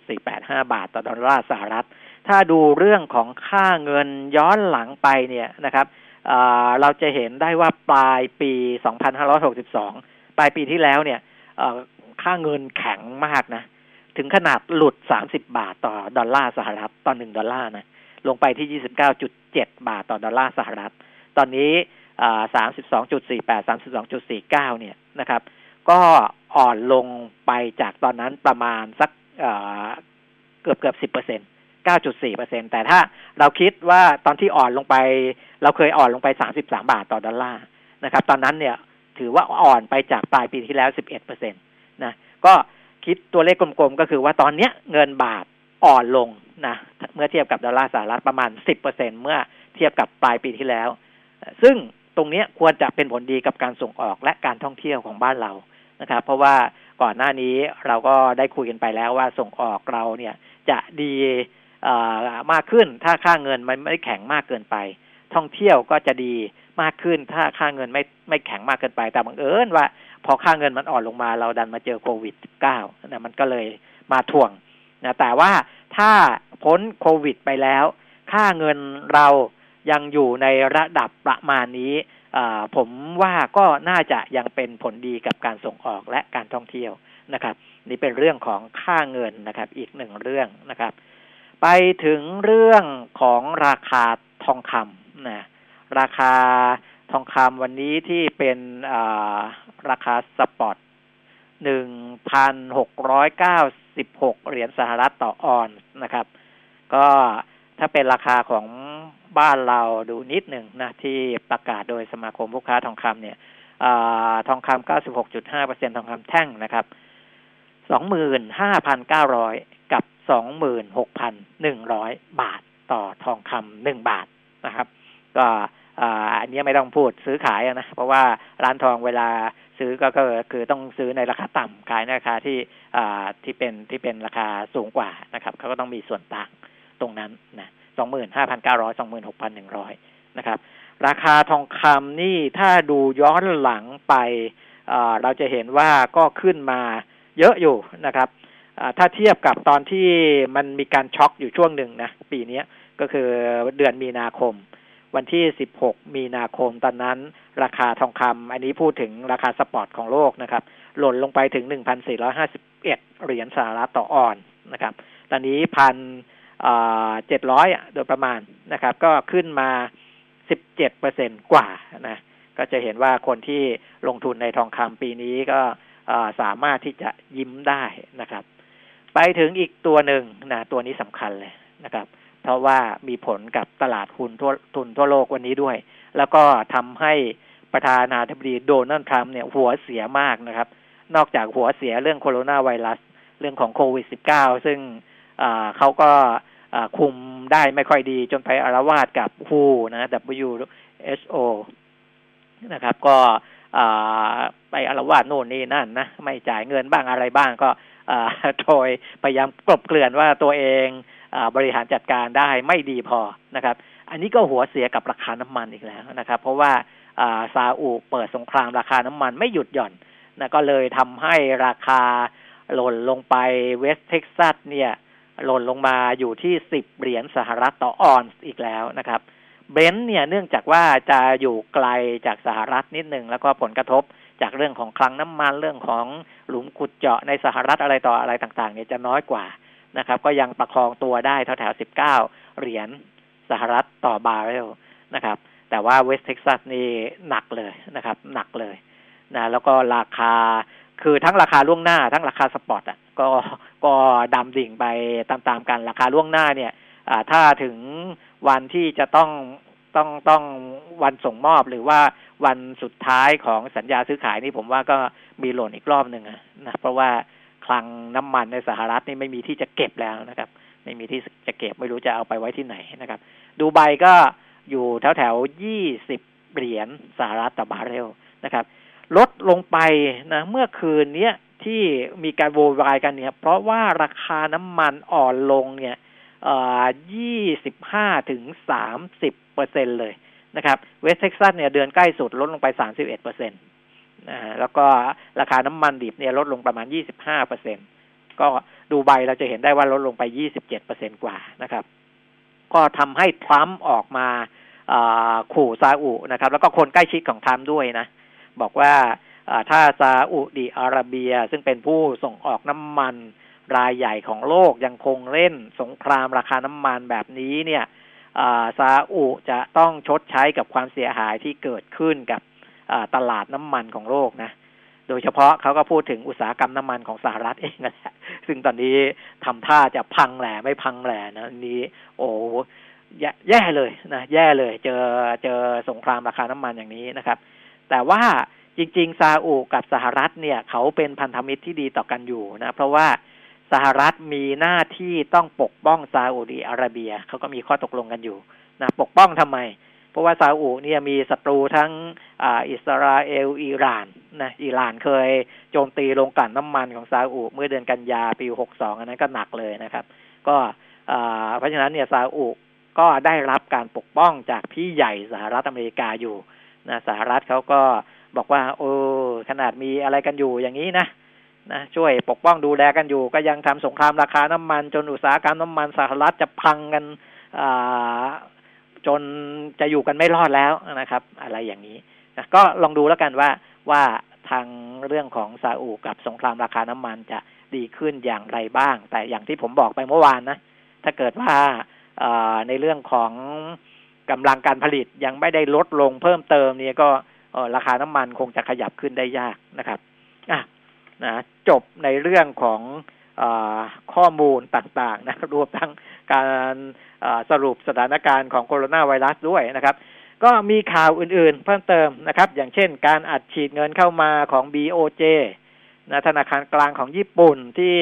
32.485บาทต่อดอลลาร์สหรัฐ ถ้าดูเรื่องของค่าเงินย้อนหลังไปเนี่ยนะครับเราจะเห็นได้ว่าปลายปี 2562 ปลายปีที่แล้วเนี่ยค่าเงินแข็งมากนะ ถึงขนาดหลุด 30 บาทต่อดอลลาร์สหรัฐต่อหนึ่งดอลลาร์นะ ลงไปที่ 29.7 บาทต่อดอลลาร์สหรัฐ ตอนนี้ 32.48 32.49 เนี่ยนะครับ ก็อ่อนลงไปจากตอนนั้นประมาณสักเกือบเกือบสิบเปอร์เซ็น9.4เปอร์เซ็นแต่ถ้าเราคิดว่าตอนที่อ่อนลงไป เราเคยอ่อนลงไป33บสาบาทต่อดอลลาร์นะครับ ตอนนั้นเนี่ยถือว่าอ่อนไปจากปลายปีที่แล้ว11เอ็ดเปอร์เซ็นตนะ ก็คิดตัวเลขกลมๆ ก็คือว่าตอนเนี้ยเงินบาทอ่อนลงนะ เมื่อเทียบกับดอลลาร์สหรัฐประมาณ10เปอร์เซ็นเมื่อเทียบกับปลายปีที่แล้ว ซึ่งตรงนี้ควรจะเป็นผลดีกับการส่งออกและการท่องเที่ยวของบ้านเรา นะครับ เพราะว่าก่อนหน้านี้เราก็ได้คุยกันไปแล้วว่าส่งออกเราเนี่ยจะดีมากขึ้นถ้าค่าเงินมันไม่แข็งมากเกินไป ท่องเที่ยวก็จะดีมากขึ้นถ้าค่าเงินไม่ไม่แข็งมากเกินไป แต่บังเอิญว่า พอค่าเงินมันอ่อนลงมาเราดันมาเจอโควิด -19 นะมันก็เลยมาถ่วงนะแต่ว่าถ้าพ้นโควิดไปแล้ว ค่าเงินเรายังอยู่ในระดับประมาณนี้ ผมว่าก็น่าจะยังเป็นผลดีกับการส่งออกและการท่องเที่ยวนะครับ นี่เป็นเรื่องของค่าเงินนะครับ อีกหนึ่งเรื่องนะครับ ไปถึงเรื่องของราคาทองคำนะราคาทองคำวันนี้ที่เป็นราคาสปอตหนึ่งพันหกร้อยเก้าสิบหกเหรียญสหรัฐต่อออนนะครับ ก็ ถ้าเป็นราคาของบ้านเราดูนิดหนึ่งนะที่ประกาศโดยสมาคมผู้ค้าทองคำเนี่ยอทองคำเก้าสิบหกจุดห้าเปอร์เซ็นทองคำแท่งนะครับสองหมื่นห้าพันเก้าร้อยกับสองหมื่นหกพันหนึ่งร้อยบาทต่อทองคำหนึ่งบาทนะครับ ก็อันนี้ไม่ต้องพูดซื้อขายนะเพราะว่าร้านทองเวลาซื้อก็คือต้องซื้อในราคาต่ำขายในราคาที่ที่เป็นที่เป็นราคาสูงกว่านะครับเขาก็ต้องมีส่วนต่าง ตรงนั้นนะสองหมื่นห้าพันเก้าร้อยสองหมื่นหกพันหนึ่งร้อยนะครับ ราคาทองคำนี่ถ้าดูย้อนหลังไปเราจะเห็นว่าก็ขึ้นมาเยอะอยู่นะครับถ้าเทียบกับตอนที่มันมีการช็อกอยู่ช่วงหนึ่งนะปีนี้ก็คือเดือนมีนาคม วันที่ 16 มีนาคมตอนนั้น ราคาทองคำอันนี้พูดถึงราคา spot ของโลกนะครับ หล่นลงไปถึง 1,451 เหรียญสหรัฐต่อออนนะครับ ตอนนี้พัน เจ็ดร้อยโดยประมาณนะครับ ก็ขึ้นมาสิบเจ็ดเปอร์เซ็นกว่านะก็จะเห็นว่าคนที่ลงทุนในทองคำปีนี้ก็สามารถที่จะยิ้มได้นะครับ ไปถึงอีกตัวหนึ่งนะตัวนี้สำคัญเลยนะครับ เพราะว่ามีผลกับตลาดหุ้นทั่วทุนทั่วโลกวันนี้ด้วย แล้วก็ทำให้ประธานาธิบดีโดนัลด์ทรัมป์เนี่ยหัวเสียมากนะครับ นอกจากหัวเสียเรื่องโคโรนาไวรัส เรื่องของโควิด -19 ซึ่ง เขาก็คุมได้ไม่ค่อยดีจนไปอารวาสกับ WHO นะ WHO นะครับ ก็ไปอารวาสโน่นนี่นั่นนะ ไม่จ่ายเงินบ้างอะไรบ้างก็โดยพยายามกลบเกลื่อนว่าตัวเองบริหารจัดการได้ไม่ดีพอนะครับ อันนี้ก็หัวเสียกับราคาน้ำมันอีกแล้วนะครับ เพราะว่าซาอุเปิดสงครามราคาน้ำมันไม่หยุดหย่อนนะก็เลยทำให้ราคาหล่นลงไป West Texas เนี่ย หล่นลงมาอยู่ที่สิบเหรียญสหรัฐต่อออนซ์อีกแล้วนะครับ Brent เนี่ยเนื่องจากว่าจะอยู่ไกลจากสหรัฐนิดหนึ่งแล้วก็ผลกระทบจากเรื่องของคลังน้ำมันเรื่องของหลุมขุดเจาะในสหรัฐอะไรต่ออะไรต่าง ๆ เนี่ยจะน้อยกว่านะครับ ก็ยังประคองตัวได้แถวๆสิบเก้าเหรียญสหรัฐต่อบาร์เรลนะครับ แต่ว่า West Texas นี่หนักเลยนะครับ หนักเลยนะแล้วก็ราคา คือทั้งราคาล่วงหน้าทั้งราคา spot อะก็ก็ก็ดำดิ่งไปตามๆกันราคาล่วงหน้าเนี่ยถ้าถึงวันที่จะต้องต้องต้องวันส่งมอบหรือว่าวันสุดท้ายของสัญญาซื้อขายนี่ผมว่าก็มีหล่นอีกรอบหนึ่งนะเพราะว่าคลังน้ำมันในสหรัฐนี่ไม่มีที่จะเก็บแล้วนะครับ ไม่มีที่จะเก็บไม่รู้จะเอาไปไว้ที่ไหนนะครับ ดูใบก็อยู่แถวแถวยี่สิบเหรียญสหรัฐต่อบาร์เรลนะครับ ลดลงไปนะเมื่อคืนนี้ที่มีการโวยวายกันเนี่ย เพราะว่าราคาน้ำมันอ่อนลงเนี่ยยี่สิบห้าถึงสามสิบเปอร์เซ็นเลยนะครับ West Texas เนี่ยเดือนใกล้สุดลดลงไปสามสิบเอ็ดเปอร์เซ็นตนะฮะแล้วก็ราคาน้ำมันดิบเนี่ยลดลงประมาณยี่สิบห้าเปอร์เซ็นก็ดูไบเราจะเห็นได้ว่าลดลงไปยี่สิบเจ็ดเปอร์เซ็นกว่านะครับ ก็ทำให้ทรัมป์ออกมาขู่ซาอุนะครับ แล้วก็คนใกล้ชิดของทรัมป์ด้วยนะ บอกว่าถ้าซาอุดีอาระเบีย ซึ่งเป็นผู้ส่งออกน้ำมันรายใหญ่ของโลกยังคงเล่นสงครามราคาน้ำมันแบบนี้เนี่ยซาอุจะต้องชดใช้กับความเสียหายที่เกิดขึ้นกับตลาดน้ำมันของโลกนะ โดยเฉพาะเขาก็พูดถึงอุตสาหกรรมน้ำมันของสหรัฐเองนะซึ่งตอนนี้ทำท่าจะพังแหล่ไม่พังแหล่นะนี้ โอ้แย่เลยนะแย่เลย เจอเจอสงครามราคาน้ำมันอย่างนี้นะครับ แต่ว่าจริง ๆ ซาอุกับสหรัฐเนี่ยเขาเป็นพันธมิตรที่ดีต่อกันอยู่นะ เพราะว่าสหรัฐมีหน้าที่ต้องปกป้องซาอุดีอาระเบียเขาก็มีข้อตกลงกันอยู่นะปกป้องทำไม เพราะว่าซาอุเนี่ยมีศัตรูทั้งออิสราเอลอิหร่านนะอิหร่านเคยโจมตีโรงกลั่นน้ำมันของซาอุเมื่อเดือนกันยาปีหกสองอันนั้นก็หนักเลยนะครับ ก็เพราะฉะนั้นเนี่ยซาอุก็ได้รับการปกป้องจากพี่ใหญ่สหรัฐอเมริกาอยู่ นะสหรัฐเขาก็บอกว่า โอ้ขนาดมีอะไรกันอยู่อย่างนี้นะนะช่วยปกป้องดูแลกันอยู่ ก็ยังทำสงครามราคาน้ำมัน จนอุตสาหกรรมน้ำมันสหรัฐจะพังกันจนจะอยู่กันไม่รอดแล้วนะครับ อะไรอย่างนี้นะก็ลองดูแล้วกันว่าว่าทางเรื่องของซาอุกับสงครามราคาน้ำมันจะดีขึ้นอย่างไรบ้าง แต่อย่างที่ผมบอกไปเมื่อวานนะ ถ้าเกิดว่าในเรื่องของ กำลังการผลิตยังไม่ได้ลดลงเพิ่มเติมเนี่ยก็ราคาน้ำมันคงจะขยับขึ้นได้ยากนะครับอะนะจบในเรื่องของอข้อมูลต่างๆนะรวมทั้งการสรุปสถานการณ์ของโคโรนาไวรัสด้วยนะครับ ก็มีข่าวอื่นๆ เพิ่มเติมนะครับ อย่างเช่น การอัดฉีดเงินเข้ามาของ BOJ นะธนาคารกลางของญี่ปุ่นที่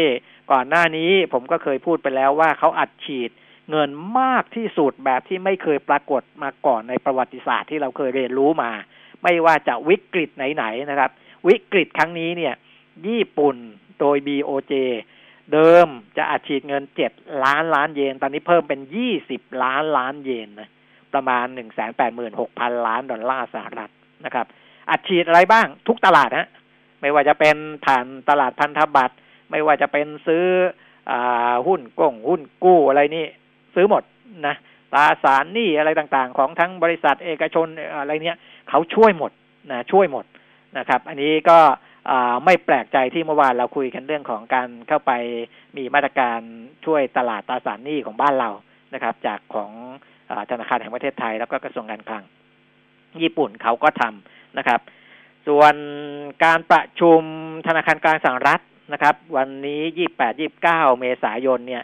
ก่อนหน้านี้ผมก็เคยพูดไปแล้วว่าเขาอัดฉีด เงินมากที่สุดแบบที่ไม่เคยปรากฏมาก่อนในประวัติศาสตร์ที่เราเคยเรียนรู้มา ไม่ว่าจะวิกฤตไหนๆนะครับ วิกฤตครั้งนี้เนี่ย ญี่ปุ่นโดย BOJ เดิมจะอัดฉีดเงินเจ็ดล้านล้านเยน ตอนนี้เพิ่มเป็นยี่สิบล้านล้านเยนนะประมาณหนึ่งแสนแปดหมื่นหกพันล้านดอลลาร์สหรัฐนะครับอัดฉีดอะไรบ้างทุกตลาดฮะไม่ว่าจะเป็นผ่านตลาดพันธบัตร ไม่ว่าจะเป็นซื้ออหุ้นกงหุ้นกู้อะไรนี่ ซื้อหมดนะตราสารหนี้อะไรต่างๆ ของทั้งบริษัทเอกชนอะไรเนี้ยเขาช่วยหมดนะช่วยหมดนะครับ อันนี้ก็ไม่แปลกใจที่เมื่อวานเราคุยกันเรื่องของการเข้าไปมีมาตรการช่วยตลาดตราสารหนี้ของบ้านเรานะครับ จากของธนาคารแห่งประเทศไทย แล้วก็กระทรวงการคลัง ญี่ปุ่นเขาก็ทำนะครับ ส่วนการประชุมธนาคารกลางสหรัฐนะครับ วันนี้ 28 29 เมษายนเนี่ย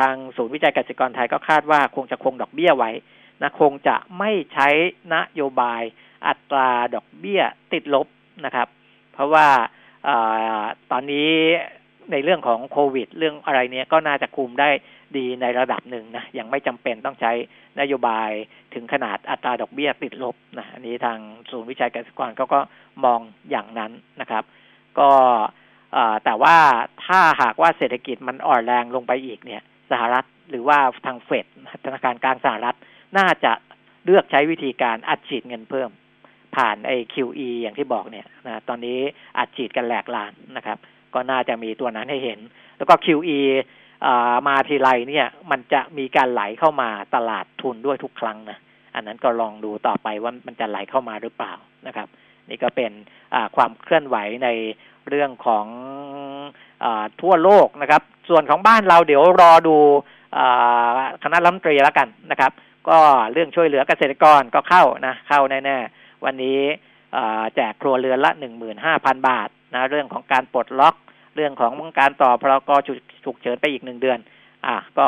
ทางศูนย์วิจัยเกษตรกรไทยก็คาดว่าคงจะคงดอกเบี้ยไว้นะคงจะไม่ใช้นโยบายอัตราดอกเบี้ยติดลบนะครับ เพราะว่าอตอนนี้ในเรื่องของโควิด เรื่องอะไรเนี้ยก็น่าจะคุมได้ดีในระดับหนึ่งนะยังไม่จำเป็นต้องใช้นโยบายถึงขนาดอัตราดอกเบี้ยติดลบนะอันนี้ทางศูนย์วิจัยเกษตรกรเขาก็มองอย่างนั้นนะครับ ก็ แต่ว่าถ้าหากว่าเศรษฐกิจมันอ่อนแรงลงไปอีกเนี่ย สหรัฐหรือว่าทางเฟดธนาคารกลางสหรัฐน่าจะเลือกใช้วิธีการอัดฉีดเงินเพิ่ม ผ่านไอ้ QE อย่างที่บอกเนี่ยนะตอนนี้อัดฉีดกันแหลกลานนะครับ ก็น่าจะมีตัวนั้นให้เห็น แล้วก็ QE มาทีไรเนี่ยมันจะมีการไหลเข้ามาตลาดทุนด้วยทุกครั้งนะอันนั้นก็ลองดูต่อไปว่ามันจะไหลเข้ามาหรือเปล่านะครับ นี่ก็เป็นความเคลื่อนไหวใน เรื่องของอทั่วโลกนะครับ ส่วนของบ้านเราเดี๋ยวรอดูคณะรัฐมนตรีแล้วกันนะครับ ก็เรื่องช่วยเหลือเกษตรกรก็เข้านะเข้าแน่ๆวันนี้แจกครัวเรือนละหนึ่งหมื่นห้าพันบาทนะเรื่องของการปลดล็อกเรื่องของการต่อพรกฉุกเฉินไปอีกหนึ่งเดือน อะก็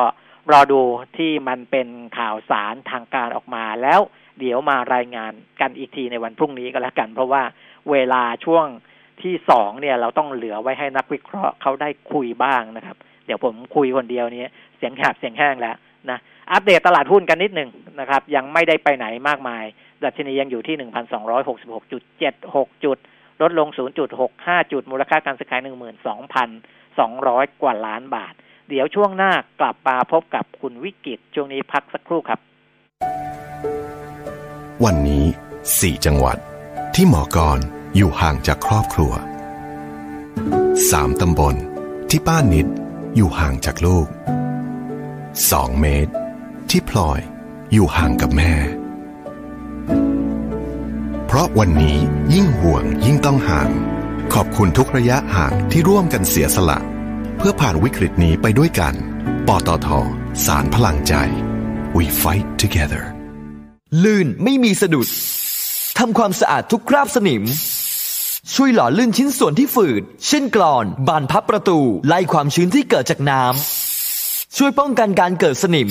รอดูที่มันเป็นข่าวสารทางการออกมาแล้ว เดี๋ยวมารายงานกันอีกทีในวันพรุ่งนี้ก็แล้วกัน เพราะว่าเวลาช่วง ที่สองเนี่ยเราต้องเหลือไว้ให้นักวิเคราะห์เขาได้คุยบ้างนะครับ เดี๋ยวผมคุยคนเดียวนี้เสียงแหบเสียงแห้งแล้วนะอัปเดตตลาดหุ้นกันนิดหนึ่งนะครับ ยังไม่ได้ไปไหนมากมาย ดัชนียังอยู่ที่ 1,266.76 จุด ลดลง 0.65 จุด มูลค่าการซื้อขาย 12,200 กว่าล้านบาท เดี๋ยวช่วงหน้ากลับมาพบกับคุณวิกิตช่วงนี้พักสักครู่ครับ วันนี้ 4 จังหวัดที่หมอกร อยู่ห่างจากครอบครัว3ตำบลที่ป้านิดอยู่ห่างจากลูก2เมตร ที่พลอยอยู่ห่างกับแม่ เพราะวันนี้ยิ่งห่วงยิ่งต้องห่าง ขอบคุณทุกระยะห่างที่ร่วมกันเสียสละ เพื่อผ่านวิกฤตนี้ไปด้วยกัน ปตทสารพลังใจ we fight together ลื่นไม่มีสะดุดทำความสะอาดทุกคราบสนิม ช่วยหล่อลื่นชิ้นส่วนที่ฝืด เช่นกรอน บานพับประตู ไล่ความชื้นที่เกิดจากน้ำ ช่วยป้องกันการเกิดสนิม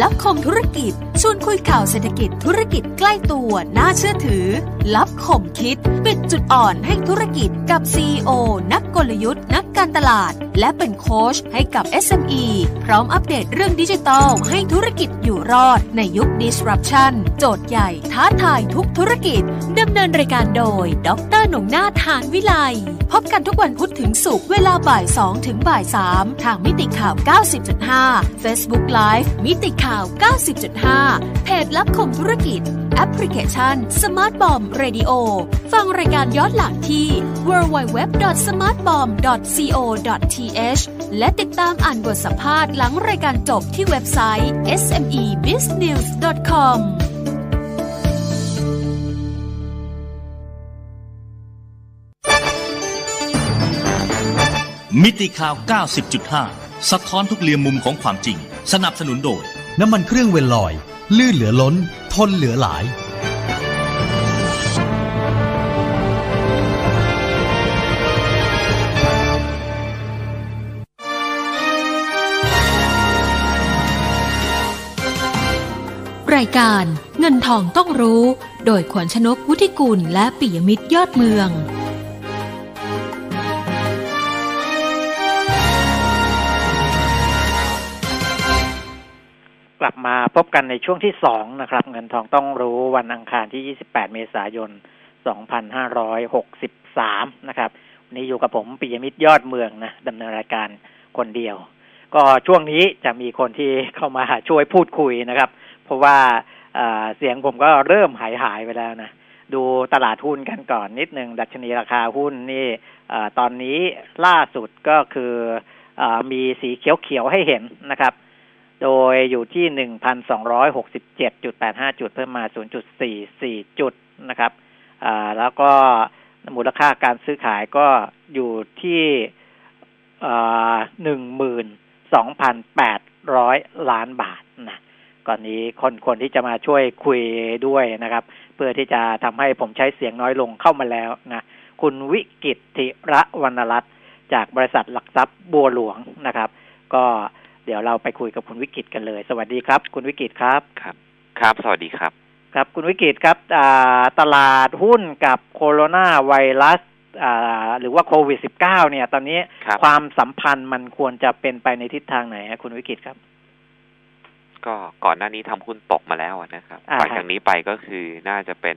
ลับคมธุรกิจ ชวนคุยข่าวเศรษฐกิจธุรกิจใกล้ตัวน่าเชื่อถือ ลับคมคิด ปิดจุดอ่อนให้ธุรกิจกับ CEO นักกลยุทธ์ นักการตลาด และเป็นโค้ชให้กับ SME พร้อมอัปเดตเรื่องดิจิทัลให้ธุรกิจอยู่รอดในยุค disruption โจทย์ใหญ่ท้าทายทุกธุรกิจ ดำเนินรายการโดย ดรหนงนาถานวิไลพบกันทุกวันพุธถึงศุกร์เวลาบ่าย2ถึงบ่าย3ทางมิติข่าว 90.5 Facebook Live มิติข่าว 90.5 เพจลับคมธุรกิจ แอปพลิเคชัน Smart Bomb Radio ฟังรายการย้อนหลังที่ www.smartbomb www.smartbomb.co.th และติดตามอ่านบทสัมภาษณ์หลังรายการจบที่เว็บไซต์ smebiznews.com มิติข่าว 90.5 สะท้อนทุกเรียมมุมของความจริง สนับสนุนโดย น้ำมันเครื่องเวลลอย ลื่นเหลือล้น ทนเหลือหลายายการเงินทองต้องรู้ โดยขวัญชนกวุฒิกุลและปิยมิตรยอดเมือง กลับมาพบกันในช่วงที่สองนะครับ เงินทองต้องรู้วันอังคารที่ 28 เมษายน 2563 นะครับวันนี้อยู่กับผมปิยมิตรยอดเมืองนะดำเนินรายการคนเดียว ก็ช่วงนี้จะมีคนที่เข้ามาช่วยพูดคุยนะครับ เพราะว่าเสียงผมก็เริ่มหายหายไปแล้วนะดูตลาดหุ้นกันก่อนนิดหนึ่งดัชนีราคาหุ้นนี่ตอนนี้ล่าสุดก็คืออมีสีเขียวๆให้เห็นนะครับ โดยอยู่ที่หนึ่งพันสองร้อยหกสิบเจ็ดจุดแปดห้าจุดเพิ่มมาศูนย์จุดสี่สี่จุดนะครับแล้วก็มูลค่าการซื้อขายก็อยู่ที่หนึ่งหมื่นสองพันแปดร้อยล้านบาทนะ ก่อนนี้คนคนที่จะมาช่วยคุยด้วยนะครับ เพื่อที่จะทำให้ผมใช้เสียงน้อยลงเข้ามาแล้วนะคุณวิกิตธิระวรรณรัตน์จากบริษัทหลักทรัพย์บัวหลวงนะครับ ก็เดี๋ยวเราไปคุยกับคุณวิกิตกันเลย สวัสดีครับ คุณวิกิตครับครับ ครับ สวัสดีครับ ครับคุณวิกิตครับตลาดหุ้นกับโคโรนาไวรัสหรือว่าโควิด -19 เนี่ย ตอนนี้คความสัมพันธ์มันควรจะเป็นไปในทิศทางไหนคุณวิกิจครับ ก็ก่อนหน้านี้ทำหุ้นตกมาแล้วนะครับหลังจากนี้ไปก็คือน่าจะเป็น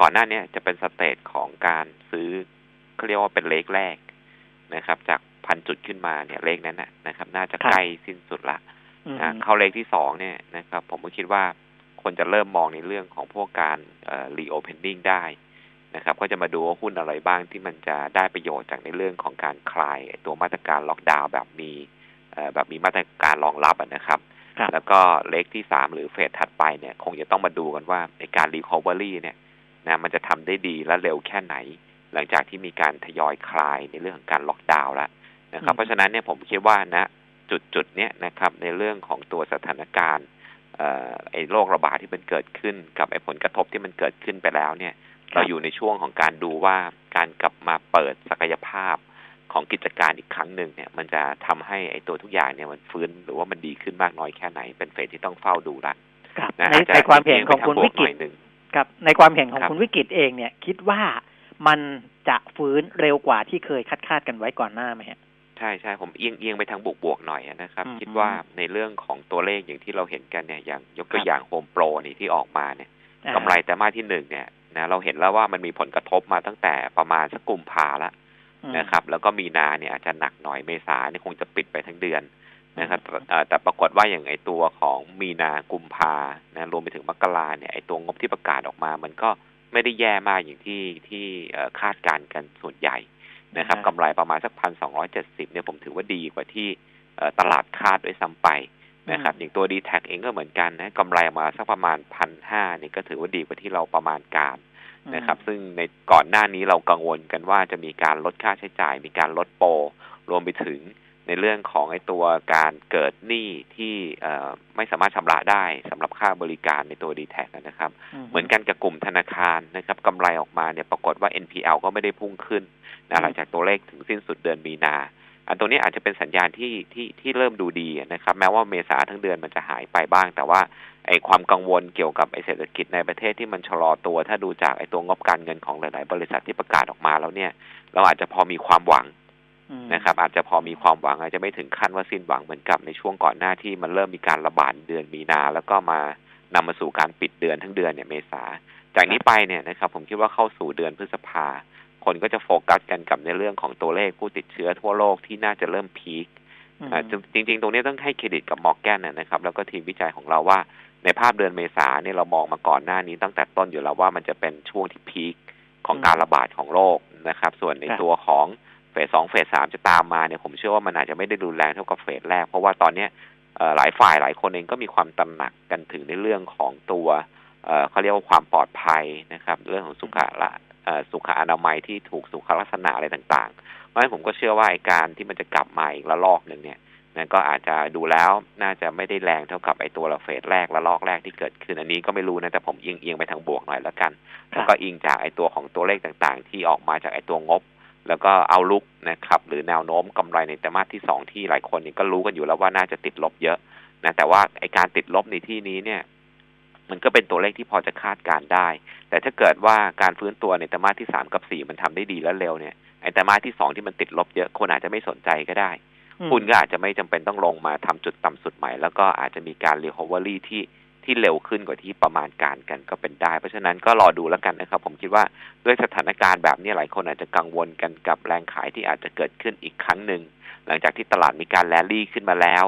ก่อนหน้านี้จะเป็น stage ของการซื้อเขาเรียกว่าเป็น leg แรกนะครับ จากพันจุดขึ้นมาเนี่ย leg นั้นนะครับ น่าจะใกล้สิ้นสุดละเข้า leg ที่สองเนี่ยนะครับ ผมก็คิดว่าคนจะเริ่มมองในเรื่องของพวกการ reopening ได้นะครับ ก็จะมาดูว่าหุ้นอะไรบ้างที่มันจะได้ประโยชน์จากในเรื่องของการคลายตัวมาตรการล็อกดาวน์แบบมีแบบมีมาตรการรองรับนะครับ แล้วก็ leg ที่สามหรือเฟสถัดไปเนี่ย คงจะต้องมาดูกันว่าในการ recovery เนี่ยนะมันจะทำได้ดีและเร็วแค่ไหน หลังจากที่มีการทยอยคลายในเรื่องของการล็อกดาวน์แล้วนะครับ เพราะฉะนั้นเนี่ยผมคิดว่านะจุดจุดเนี้ยนะครับ ในเรื่องของตัวสถานการณ์ไอ้โรคระบาดที่มันเกิดขึ้นกับไอ้ผลกระทบที่มันเกิดขึ้นไปแล้วเนี่ย เราอยู่ในช่วงของการดูว่าการกลับมาเปิดศักยภาพ ของกิจการอีกครั้งหนึ่งเนี่ย มันจะทำให้ไอ้ตัวทุกอย่างเนี่ยมันฟื้นหรือว่ามันดีขึ้นมากน้อยแค่ไหน เป็นเฟสที่ต้องเฝ้าดูละนะในในความเห็นของคุณวิกฤตครับ ในความเห็นของคุณวิกฤตเองเนี่ย คิดว่ามันจะฟื้นเร็วกว่าที่เคยคาดคาดกันไว้ก่อนหน้าไหมฮะใช่ใช่ผมเอียงเอียงไปทางบวกบวกหน่อยนะครับ คิดว่าในเรื่องของตัวเลขอย่างที่เราเห็นกันเนี่ยอย่างยกตัวอย่างโฮมโปรนี่ที่ออกมาเนี่ยกำไรแต่มาที่หนึ่งเนี่ยนะเราเห็นแล้วว่ามันมีผลกระทบมาตั้งแต่ประมาณสักกุมภาแล้ว นะครับ แล้วก็มีนาเนี่ยอาจจะหนักหน่อยเมษาเนี่ยคงจะปิดไปทั้งเดือนนะครับแต่ปรากฏว่าอย่างไอตัวของมีนากุมภานะรวมไปถึงมกราเนี่ยไอตัวงบที่ประกาศออกมา มันก็ไม่ได้แย่มากอย่างที่ที่คาดการณ์กันส่วนใหญ่นะครับกำไรประมาณสักพันสองร้อยเจ็ดสิบเนี่ยผมถือว่าดีกว่าที่ตลาดคาดด้วยซ้าไปนะครับอย่างตัวดีแท็เองก็เหมือนกันนะกำไรมาสักประมาณพันห้านี่ก็ถือว่าดีกว่าที่เราประมาณการ นะครับ ซึ่งในก่อนหน้านี้เรากังวลกันว่าจะมีการลดค่าใช้จ่าย มีการลดโปรรวมไปถึงในเรื่องของไอ้ตัวการเกิดหนี้ที่ไม่สามารถชำระได้สำหรับค่าบริการในตัวดีแท็นะครับ เหมือนกันกับกลุ่มธนาคารนะครับกำไรออกมาเนี่ยปรากฏว่า NPL ก็ไม่ได้พุ่งขึ้นนะหลังจากตัวเลขถึงสิ้นสุดเดือนมีนา อันตัวนี้อาจจะเป็นสัญญาณที่ที่ที่เริ่มดูดีนะครับ แม้ว่าเมษาทั้งเดือนมันจะหายไปบ้าง แต่ว่า ไอ้ความกังวลเกี่ยวกับไอ้เศรษฐกิจในประเทศที่มันชะลอตัว ถ้าดูจากไอ้ตัวงบการเงินของหลาย ๆ บริษัทที่ประกาศออกมาแล้วเนี่ย เราอาจจะพอมีความหวังนะครับ อาจจะพอมีความหวังอาจจะไม่ถึงขั้นว่าสิ้นหวังเหมือนกับในช่วงก่อนหน้าที่มันเริ่มมีการระบาดเดือนมีนาแล้วก็มานำมาสู่การปิดเดือนทั้งเดือนเนี่ยเมษาจากนี้ไปเนี่ยนะครับ ผมคิดว่าเข้าสู่เดือนพฤษภาคนก็จะโฟกัสกันกับในเรื่องของตัวเลขผู้ติดเชื้อทั่วโลกที่น่าจะเริ่มพีคจริง ๆ ตรงนี้ต้องให้เครดิตกับมอร์แกนนะครับ แล้วก็ทีมวิจัยของเราว่า ในภาพเดือนเมษาเนี่ยเรามองมาก่อนหน้านี้ตั้งแต่ต้นอยู่แล้วว่ามันจะเป็นช่วงที่พีคของการระบาดของโรคนะครับ ส่วนในตัวของเฟสสองเฟสสามจะตามมาเนี่ยผมเชื่อว่ามันอาจจะไม่ได้รุนแรงเท่ากับเฟสแรก เพราะว่าตอนเนี้ยหลายฝ่ายหลายคนเองก็มีความตระหนักกันถึงในเรื่องของตัวเขาเรียกว่าความปลอดภัยนะครับ เรื่องของสุขละสุขอนามัยที่ถูกสุขลักษณะอะไรต่างๆเพราะฉะนั้นผมก็เชื่อว่าการที่มันจะกลับมาอีกระลอกหนึ่งเนี่ย นั่นก็อาจจะดูแล้วน่าจะไม่ได้แรงเท่ากับไอตัวละเฟสแรกละลอกแรกที่เกิดขึ้นอันนี้ก็ไม่รู้นะแต่ผมเอียงเอียงไปทางบวกหน่อยแล้วกัน แล้วก็อิงจากไอตัวของตัวเลขต่างๆ ที่ออกมาจากไอตัวงบ แล้วก็เอาลุกนะครับหรือแนวโน้มกำไรในไตรมาสที่สองที่หลายคนนี่ก็รู้กันอยู่แล้วว่าน่าจะติดลบเยอะนะแต่ว่าไอการติดลบในที่นี้เนี่ย มันก็เป็นตัวเลขที่พอจะคาดการได้ แต่ถ้าเกิดว่าการฟื้นตัวในไตรมาสที่สามกับสี่มันทำได้ดีและเร็วเนี่ยไอ้ไตรมาสที่สองที่มันติดลบเยอะคนอาจจะไม่สนใจก็ได้ คุณก็อาจจะไม่จำเป็นต้องลงมาทำจุดต่ำสุดใหม่ แล้วก็อาจจะมีการรีคอเวอรี่ที่ที่เร็วขึ้นกว่าที่ประมาณการกันก็เป็นได้ เพราะฉะนั้นก็รอดูแล้วกันนะครับ ผมคิดว่าด้วยสถานการณ์แบบนี้หลายคนอาจจะกังวลกันกับแรงขายที่อาจจะเกิดขึ้นอีกครั้งหนึ่งหลังจากที่ตลาดมีการแลลี่ขึ้นมาแล้ว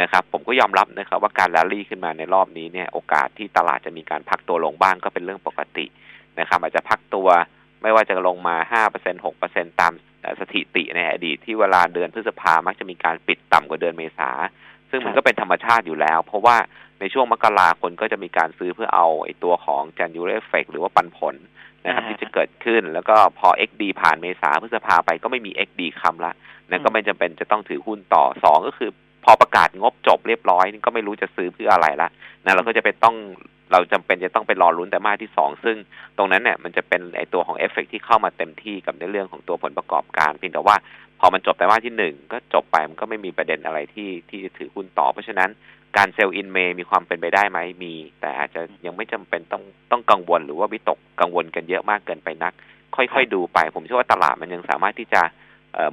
นะครับ ผมก็ยอมรับนะครับว่าการแรลลี่ขึ้นมาในรอบนี้เนี่ยโอกาสที่ตลาดจะมีการพักตัวลงบ้างก็เป็นเรื่องปกตินะครับ อาจจะพักตัวไม่ว่าจะลงมา5% 6%ตาม สถิติในอดีตที่เวลาเดือนพฤษภามักจะมีการปิดต่ำกว่าเดือนเมษาซึ่งมันก็เป็นธรรมชาติอยู่แล้ว เพราะว่าในช่วงมกราคนก็จะมีการซื้อเพื่อเอาไอ้ตัวของ January effect หรือว่าปันผลนะครับที่จะเกิดขึ้นแล้วก็พอ XD ผ่านเมษาพฤษภาไปก็ไม่มี XD คำละนั่นก็ไม่จำเป็นจะต้องถือหุ้นต่อสองก็คือ พอประกาศงบจบเรียบร้อยนี่ก็ไม่รู้จะซื้อเพื่ออะไรละนะเราก็จะไปต้องเราจำเป็นจะต้องไปรอลุ้นแต่มาที่สองซึ่งตรงนั้นเนี่ยมันจะเป็นไอตัวของเอฟเฟกที่เข้ามาเต็มที่กับในเรื่องของตัวผลประกอบการเพียงแต่ว่าพอมันจบแต่ว่าที่หนึ่งก็จบไปมันก็ไม่มีประเด็นอะไรที่ที่จะถือหุ้นต่อ เพราะฉะนั้นการเซลล์อินเมย์มีความเป็นไปได้ไหมมี แต่อาจจะยังไม่จำเป็นต้องต้องกังวลหรือว่าวิตกกังวลกันเยอะมากเกินไปนัก ค่อยๆดูไป ผมเชื่อว่าตลาดมันยังสามารถที่จะ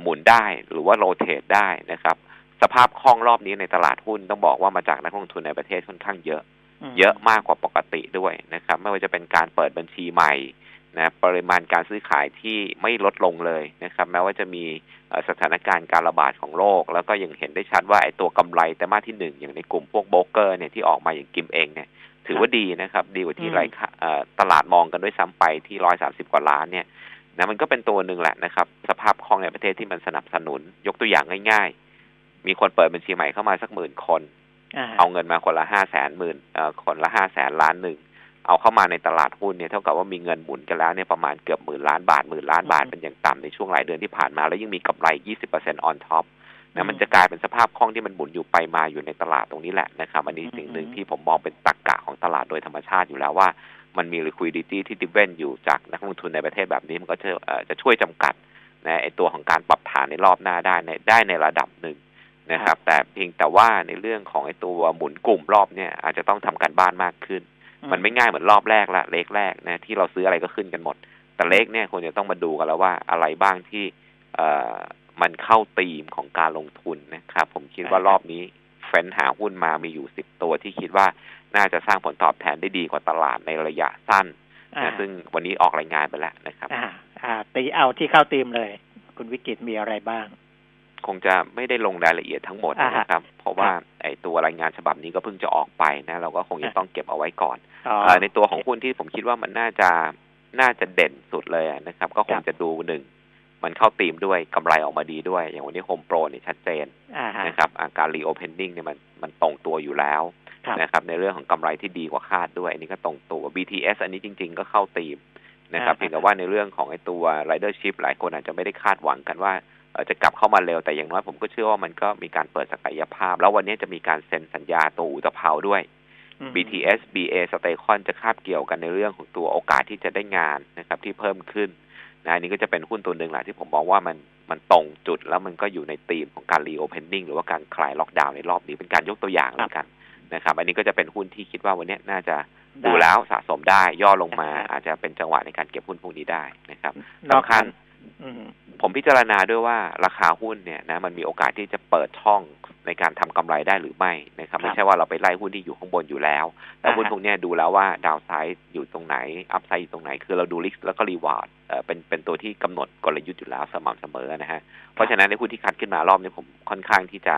หมุนได้หรือว่าโรเตทได้นะครับ ภาพคล่องรอบนี้ในตลาดหุ้นต้องบอกว่ามาจากนักลงทุนในประเทศค่อนข้างเยอะ เยอะมากกว่าปกติด้วยนะครับ ไม่ว่าจะเป็นการเปิดบัญชีใหม่นะปริมาณการซื้อขายที่ไม่ลดลงเลยนะครับ แม้ว่าจะมีสถานการณ์การระบาดของโรค แล้วก็ยังเห็นได้ชัดว่าไอ้ตัวกำไรแต่มาที่หนึ่งอย่างในกลุ่มพวกโบรกเกอร์เนี่ยที่ออกมาอย่างกิมเองเนี่ย ถือว่าดีนะครับ ดีกว่าที่ไรตลาดมองกันด้วยซ้ำไปที่ร้อยสาสิบกว่าล้านเนี่ยนะมันก็เป็นตัวหนึ่งแหละนะครับ สภาพคล่องในประเทศที่มันสนับสนุนยกตัวอย่างง่ายๆ มีคนเปิดบัญชีใหม่เข้ามาสักหมื่นคน เอาเงินมาคนละห้าแสนหมื่นคนละห้าแสนล้านหนึ่งเอาเข้ามาในตลาดหุ้นเนี่ยเท่ากับว่ามีเงินหมุนกันแล้วเนี่ยประมาณเกือบหมื่นล้านบาทหมื่นล้านบาทเป็นอย่างต่ำในช่วงหลายเดือนที่ผ่านมา แล้วยังมีกำไร 20% on top นะมันจะกลายเป็นสภาพคล่องที่มันหมุนอยู่ไปมาอยู่ในตลาดตรงนี้แหละนะครับอันนี้สิ่งหนึ่งที่ผมมองเป็นตรกกะของตลาดโดยธรรมชาติอยู่แล้วว่า มันมี liquidity ที่ดิเวนอยู่จากนักลงทุนในประเทศแบบนี้มันก็จะจะช่วยจำกัดนะไอตัวของการปรับฐานในรอบหน้าได้ในได้ในระดับหนึ่ง นะครับ แต่เพียงแต่ว่าในเรื่องของไอตัวหมุนกลุ่มรอบเนี่ย อาจจะต้องทำการบ้านมากขึ้น มันไม่ง่ายเหมือนรอบแรกละเลขแรกนะที่เราซื้ออะไรก็ขึ้นกันหมด แต่เลขเนี่ยควรจะต้องมาดูกันแล้วว่าอะไรบ้างที่เอ่อมันเข้าตีมของการลงทุนนะครับ ผมคิดว่ารอบนี้เฟ้นหาหุ้นมามีอยู่สิบตัวที่คิดว่าน่าจะสร้างผลตอบแทนได้ดีกว่าตลาดในระยะสั้นนะซึ่งวันนี้ออกรายงานไปแล้วนะครับ อ่าอ่าตีเอาที่เข้าตีมเลย คุณวิกิตมีอะไรบ้าง คงจะไม่ได้ลงรายละเอียดทั้งหมดนะครับ เพราะว่าไอ้ตัวรายงานฉบับนี้ก็เพิ่งจะออกไปนะ เราก็คงจะต้องเก็บเอาไว้ก่อนอในตัวของหุ้นที่ผมคิดว่ามันน่าจะน่าจะเด่นสุดเลยนะครับ ก็คงจะดูหนึ่งมันเข้าตีมด้วยกำไรออกมาดีด้วย อย่างวันนี้โฮมโปรนี่ชัดเจนนะครับอาการ reopening เนี่ยมันมันตรงตัวอยู่แล้วนะครับ ในเรื่องของกำไรที่ดีกว่าคาดด้วย อันนี้ก็ตรงตัว BTS อันนี้จริง ๆ ก็เข้าธีมนะครับเพียงแต่ว่าในเรื่องของไอ้ตัว ridership หลายคนอาจจะไม่ได้คาดหวังกันว่า จะกลับเข้ามาเร็วแต่อย่างน้อยผมก็เชื่อว่ามันก็มีการเปิดศักยภาพ แล้ววันนี้จะมีการเซ็นสัญญาตัวอู่ตะเภาด้วย BTS BA STECON จะคาบเกี่ยวกันในเรื่องของตัวโอกาสที่จะได้งานนะครับ ที่เพิ่มขึ้นนะอันนี้ก็จะเป็นหุ้นตัวหนึ่งแหละที่ผมมองว่ามันมันตรงจุดแล้วมันก็อยู่ในธีมของการ reopening หรือว่าการคลายล็อกดาวน์ในรอบนี้เป็นการยกตัวอย่างแล้วกันนะครับ อันนี้ก็จะเป็นหุ้นที่คิดว่าวันนี้น่าจะดูแล้วสะสมได้ย่อลงมา อาจจะเป็นจังหวะในการเก็บหุ้นพวกนี้ได้นะครับสำคัญ ผมพิจารณาด้วยว่าราคาหุ้นเนี่ยนะมันมีโอกาสที่จะเปิดช่องในการทำกำไรได้หรือไม่นะครับ ไม่ใช่ว่าเราไปไล่หุ้นที่อยู่ข้างบนอยู่แล้ว แต่หุ้นพวกนี้ดูแล้วว่า downside อยู่ตรงไหน upside อยู่ตรงไหน คือเราดู risk แล้วก็ reward เป็นเป็นตัวที่กำหนดกลยุทธ์อยู่แล้วสม่ำเสมอนะฮะ เพราะฉะนั้นในหุ้นที่คัดขึ้นมารอบนี้ผมค่อนข้างที่จะ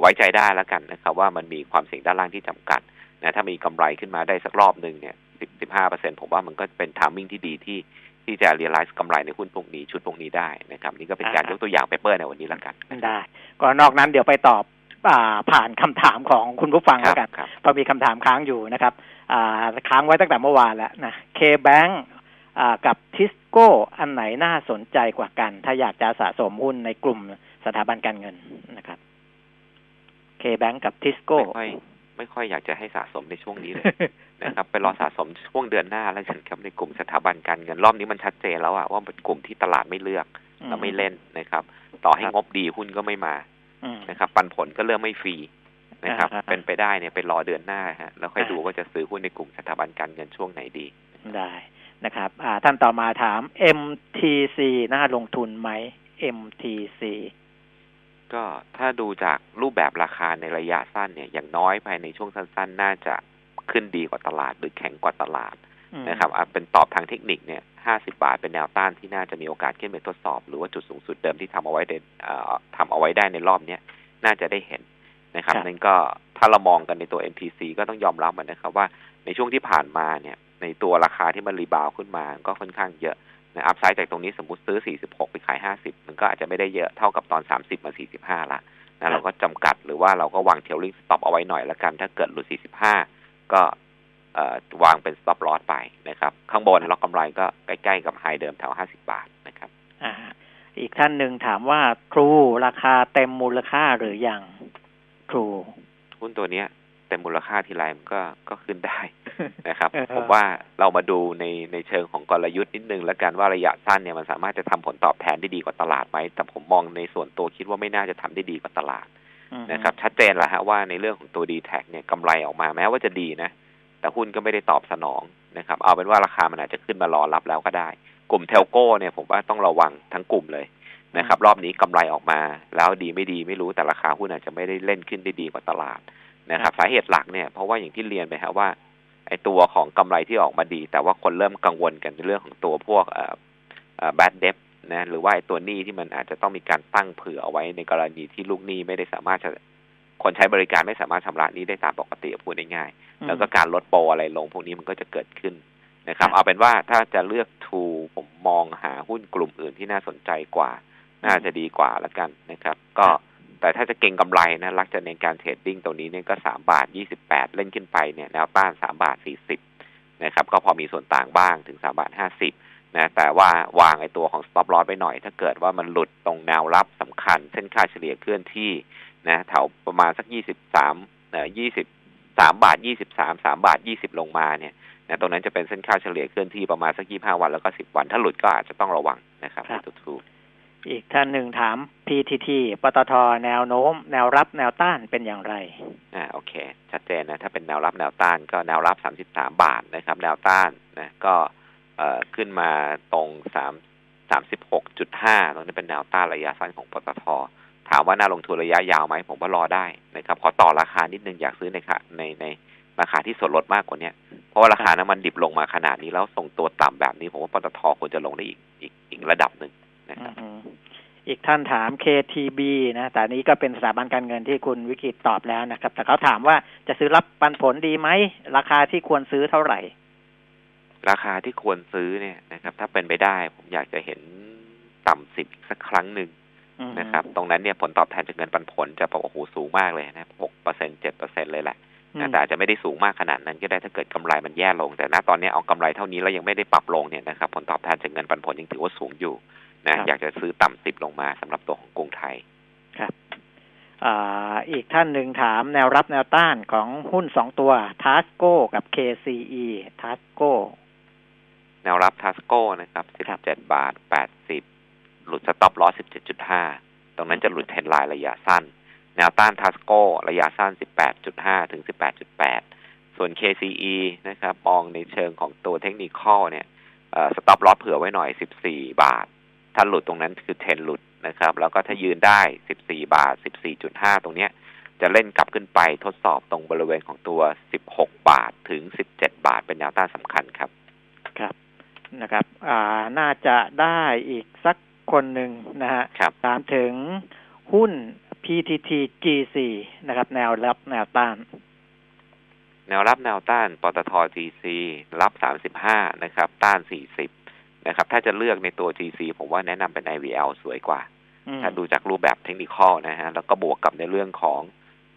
ไว้ใจได้แล้วกันนะครับ ว่ามันมีความเสี่ยงด้านล่างที่จำกัดนะถ้ามีกำไรขึ้นมาได้สักรอบหนึ่งเนี่ยสิบสิบห้าเปอร์เซ็นผมว่ามันก็เป็น timing ที่ดีที่ ที่จะ realize กำไรในหุ้นพวกนี้ชุดพวกนี้ได้นะครับ นี่ก็เป็นการยกตัวอย่าง paper ในวันนี้แล้วกันได้ ก็นอกนั้นเดี๋ยวไปตอบผ่านคำถามของคุณผู้ฟังแล้วกันเพราะมีคำถามค้างอยู่นะครับค้างไว้ตั้งแต่เมื่อวานแล้วนะเคแบงกับทิสโก้อันไหนน่าสนใจกว่ากัน ถ้าอยากจะสะสมหุ้นในกลุ่มสถาบันการเงินนะครับเคแบงกับทิสโก้ ไม่ค่อยอยากจะให้สะสมในช่วงนี้เลยนะครับไปรอสะสมช่วงเดือนหน้าแล้วกันครับในกลุ่มสถาบันการเงินรอบนี้มันชัดเจนแล้วอะว่าเป็นกลุ่มที่ตลาดไม่เลือกและไม่เล่นนะครับ ต่อให้งบดีหุ้นก็ไม่มานะครับ ปันผลก็เริ่มไม่ฟรีนะครับ เป็นไปได้เนี่ยไปรอเดือนหน้าฮะแล้วค่อยดูว่าจะซื้อหุ้นในกลุ่มสถาบันการเงินช่วงไหนดีได้นะครับท่านต่อมาถาม MTC น่าลงทุนไหม MTC ก็ถ้าดูจากรูปแบบราคาในระยะสั้นเนี่ย อย่างน้อยภายในช่วงสั้น ๆ น่าจะขึ้นดีกว่าตลาดหรือแข็งกว่าตลาดนะครับเป็นตอบทางเทคนิคเนี่ยห้าสิบาทเป็นแนวต้านที่น่าจะมีโอกาสขึ้นไปทดสอบ หรือว่าจุดสูงสุดเดิมที่ทำเอาไว้เด่นทำเอาไว้ได้ในรอบเนี้ยน่าจะได้เห็นนะครับนั่นก็ถ้าเรามองกันในตัว MTC ก็ต้องยอมรับมันนะครับว่าในช่วงที่ผ่านมาเนี่ย ในตัวราคาที่มัน rebound ขึ้นมาก็ค่อนข้างเยอะ นะ upside จากตรงนี้สมมติซื้อ 46 ไปขาย 50 มันก็อาจจะไม่ได้เยอะเท่ากับตอน 30 มา 45 ละนะเราก็จำกัดหรือว่าเราก็วาง trailing stop เอาไว้หน่อยละกัน ถ้าเกิดหลุด 45 ก็วางเป็น stop loss ไปนะครับ ข้างบนล็อกกำไรก็ใกล้ๆกับ high เดิมแถว 50 บาทนะครับอ่าอีกท่านหนึ่งถามว่าครูราคาเต็มมูลค่าหรืออยังครูหุ้นตัวเนี้ย แต่มูลค่าทีไรมันก็ก็ขึ้นได้นะครับ ผมว่าเรามาดูในในเชิงของกลยุทธ์นิดนึง แล้วกันว่าระยะสั้นเนี่ยมันสามารถจะทำผลตอบแทนได้ดีกว่าตลาดไหมแต่ผมมองในส่วนตัวคิดว่าไม่น่าจะทำได้ดีกว่าตลาดนะครับ ชัดเจนแล้วฮะว่าในเรื่องของตัวดีแท็เนี่ยกำไรออกมาแม้ว่าจะดีนะ แต่หุ้นก็ไม่ได้ตอบสนองนะครับ เอาเป็นว่าราคามันอาจจะขึ้นมารอรับแล้วก็ได้ กลุ่ม telco เนี่ยผมว่าต้องระวังทั้งกลุ่มเลยนะครับ รอบนี้กำไรออกมา แล้วดีไม่ดีไม่รู้แต่ราคาหุ้นอาจจะไม่ได้เล่นขึ้นได้ดีกว่าตลาด นะครับสาเหตุหลักเนี่ยเพราะว่าอย่างที่เรียนไปครับว่าไอตัวของกำไรที่ออกมาดี แต่ว่าคนเริ่มกังวลกันในเรื่องของตัวพวกเอ่อ bad debt นะหรือว่าไอตัวหนี้ที่มันอาจจะต้องมีการตั้งเผื่อเอาไว้ในกรณีที่ลูกหนี้ไม่ได้สามารถจะคนใช้บริการไม่สามารถชำระนี้ได้ตามปกติพูดง่ายๆแล้วก็การลดโปรอะไรลงพวกนี้มันก็จะเกิดขึ้นนะครับ เอาเป็นว่าถ้าจะเลือกทูผมมองหาหุ้นกลุ่มอื่นที่น่าสนใจกว่า น่าจะดีกว่าละกันนะครับ ก็ แต่ถ้าจะเก่งกำไรนะรักจะในการเทรดดิ้งตรงนี้เนี่ยก็สามบาทยี่สิบแปดเล่นขึ้นไปเนี่ยแนวต้านสามบาทสี่สิบนะครับก็พอมีส่วนต่างบ้างถึงสามบาทห้าสิบนะแต่ว่าวางไอ้ตัวของ stop loss ไปหน่อย ถ้าเกิดว่ามันหลุดตรงแนวรับสำคัญ เส้นค่าเฉลี่ยเคลื่อนที่นะแถวประมาณสักยี่สิบสามเอ่อยี่สิบสามบาทยี่สิบสามสามบาทยี่สิบลงมาเนี่ยนะตรงนั้นจะเป็นเส้นค่าเฉลี่ยเคลื่อนที่ประมาณสักยี่ห้าวันแล้วก็สิบวัน ถ้าหลุดก็อาจจะต้องระวังนะครับทุกทุก อีกท่านหนึ่งถาม PTT ปตทแนวโน้ม แนวรับแนวต้านเป็นอย่างไร อ่าโอเค ชัดเจนนะ ถ้าเป็นแนวรับแนวต้านก็แนวรับสามสิบสามบาทนะครับ แนวต้านนะก็เอ่อขึ้นมาตรงสามสามสิบหกจุดห้าตรงนี้เป็นแนวต้านระยะสั้นของปตท ถามว่าน่าลงทุนระยะยาวไหมผมว่ารอได้นะครับขอต่อราคานิดนึงอยากซื้อในค่ะในในราคาที่ส่วนลดมากกว่านี้เพราะว่าราคาน้ำมันดิบลงมาขนาดนี้แล้วส่งตัวต่ำแบบนี้ผมว่าปตทควรจะลงได้อีกอีกอีกระดับหนึ่ง นะครับอีกท่านถาม KTB นะแต่นี้ก็เป็นสถาบันการเงินที่คุณวิกิตตอบแล้วนะครับ แต่เขาถามว่าจะซื้อรับปันผลดีไหม ราคาที่ควรซื้อเท่าไหร่ ราคาที่ควรซื้อเนี่ยนะครับ ถ้าเป็นไปได้ ผมอยากจะเห็นต่ำสิบสักครั้งหนึ่งนะครับ ตรงนั้นเนี่ยผลตอบแทนจากเงินปันผลจะบอกโอ้โหสูงมากเลยนะหกเปอร์เซ็นเจ็ดเปอร์เซ็นเลยแหละแต่อาจจะไม่ได้สูงมากขนาดนั้นก็ได้ถ้าเกิดกำไรมันแย่ลง แต่ณตอนนี้เอากำไรเท่านี้แล้วยังไม่ได้ปรับลงเนี่ยนะครับ ผลตอบแทนจากเงินปันผลยังถือว่าสูงอยู่ นะอยากจะซื้อต่ำสิบลงมาสำหรับตัวของกรุงไทยครับออีกท่านหนึ่งถามแนวรับแนวต้านของหุ้นสองตัวทัสโก้กับ KCE ทัสโก้แนวรับทัสโก้นะครับสิบเจ็ดบาทแปดสิบหลุด stop loss สิบเจ็ดจุดห้าตรงนั้นจะหลุด trend line ระยะสั้น แนวต้านทัสโก้ระยะสั้นสิบแปดจุดห้าถึงสิบแปดจุดแปดส่วน KCE นะครับมองในเชิงของตัว technical เนี่ย stop loss เผื่อไว้หน่อยสิบสี่บาท ถ้าหลุดตรงนั้นคือเทนหลุดนะครับ แล้วก็ถ้ายืนได้สิบสี่บาทสิบสี่จุดห้าตรงเนี้ย จะเล่นกลับขึ้นไปทดสอบตรงบริเวณของตัวสิบหกบาทถึงสิบเจ็ดบาทเป็นแนวต้านสำคัญครับ ครับนะครับ อ่าน่าจะได้อีกสักคนหนึ่งนะฮะถามถึงหุ้น PTT GC นะครับ แนวรับแนวต้าน แนวรับแนวต้านปตท GC รับสามสิบห้านะครับ ต้านสี่สิบ นะครับ ถ้าจะเลือกในตัว GC ผมว่าแนะนำเป็น IVL สวยกว่า ถ้าดูจากรูปแบบเทคนิคนะฮะ แล้วก็บวกกับในเรื่องของ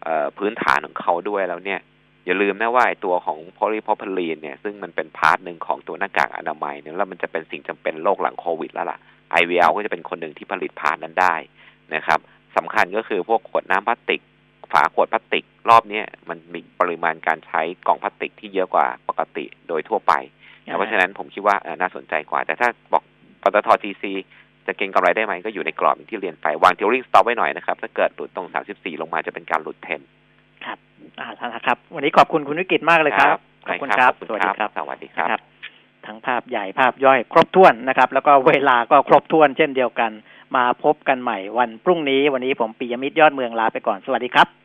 อพื้นฐานของเขาด้วยแล้วเนี่ย อย่าลืมนะว่าไอตัวของโพลีโพพลีนเนี่ย ซึ่งมันเป็น part หนึ่งของตัวหน้ากากอนามัยเนี่ยแล้วมันจะเป็นสิ่งจำเป็นโลกหลังโควิดแล้วล่ะ IVL ก็จะเป็นคนหนึ่งที่ผลิต part นั้นได้นะครับสำคัญก็คือพวกขวดน้ำพลาสติก ฝาขวดพลาสติก รอบนี้มันมีปริมาณการใช้กล่องพลาสติกที่เยอะกว่าปกติโดยทั่วไป เพราะฉะนั้นผมคิดว่าน่าสนใจกว่า แต่ถ้าบอกปตทจีซีจะเก็งกำไรได้ไหมก็อยู่ในกรอบที่เรียนไป วาง trailing stop ไว้หน่อยนะครับ ถ้าเกิดหลุดตรง 34 ลงมาจะเป็นการหลุดเทนครับอ่านะครับ วันนี้ขอบคุณคุณวิกิจมากเลยครับ ขอบคุณครับ สวัสดีครับ สวัสดีครับ ทั้งภาพใหญ่ภาพย่อยครบถ้วนนะครับ แล้วก็เวลาก็ครบถ้วนเช่นเดียวกัน มาพบกันใหม่วันพรุ่งนี้ วันนี้ผมปิยมิตรยอดเมืองลาไปก่อน สวัสดีครับ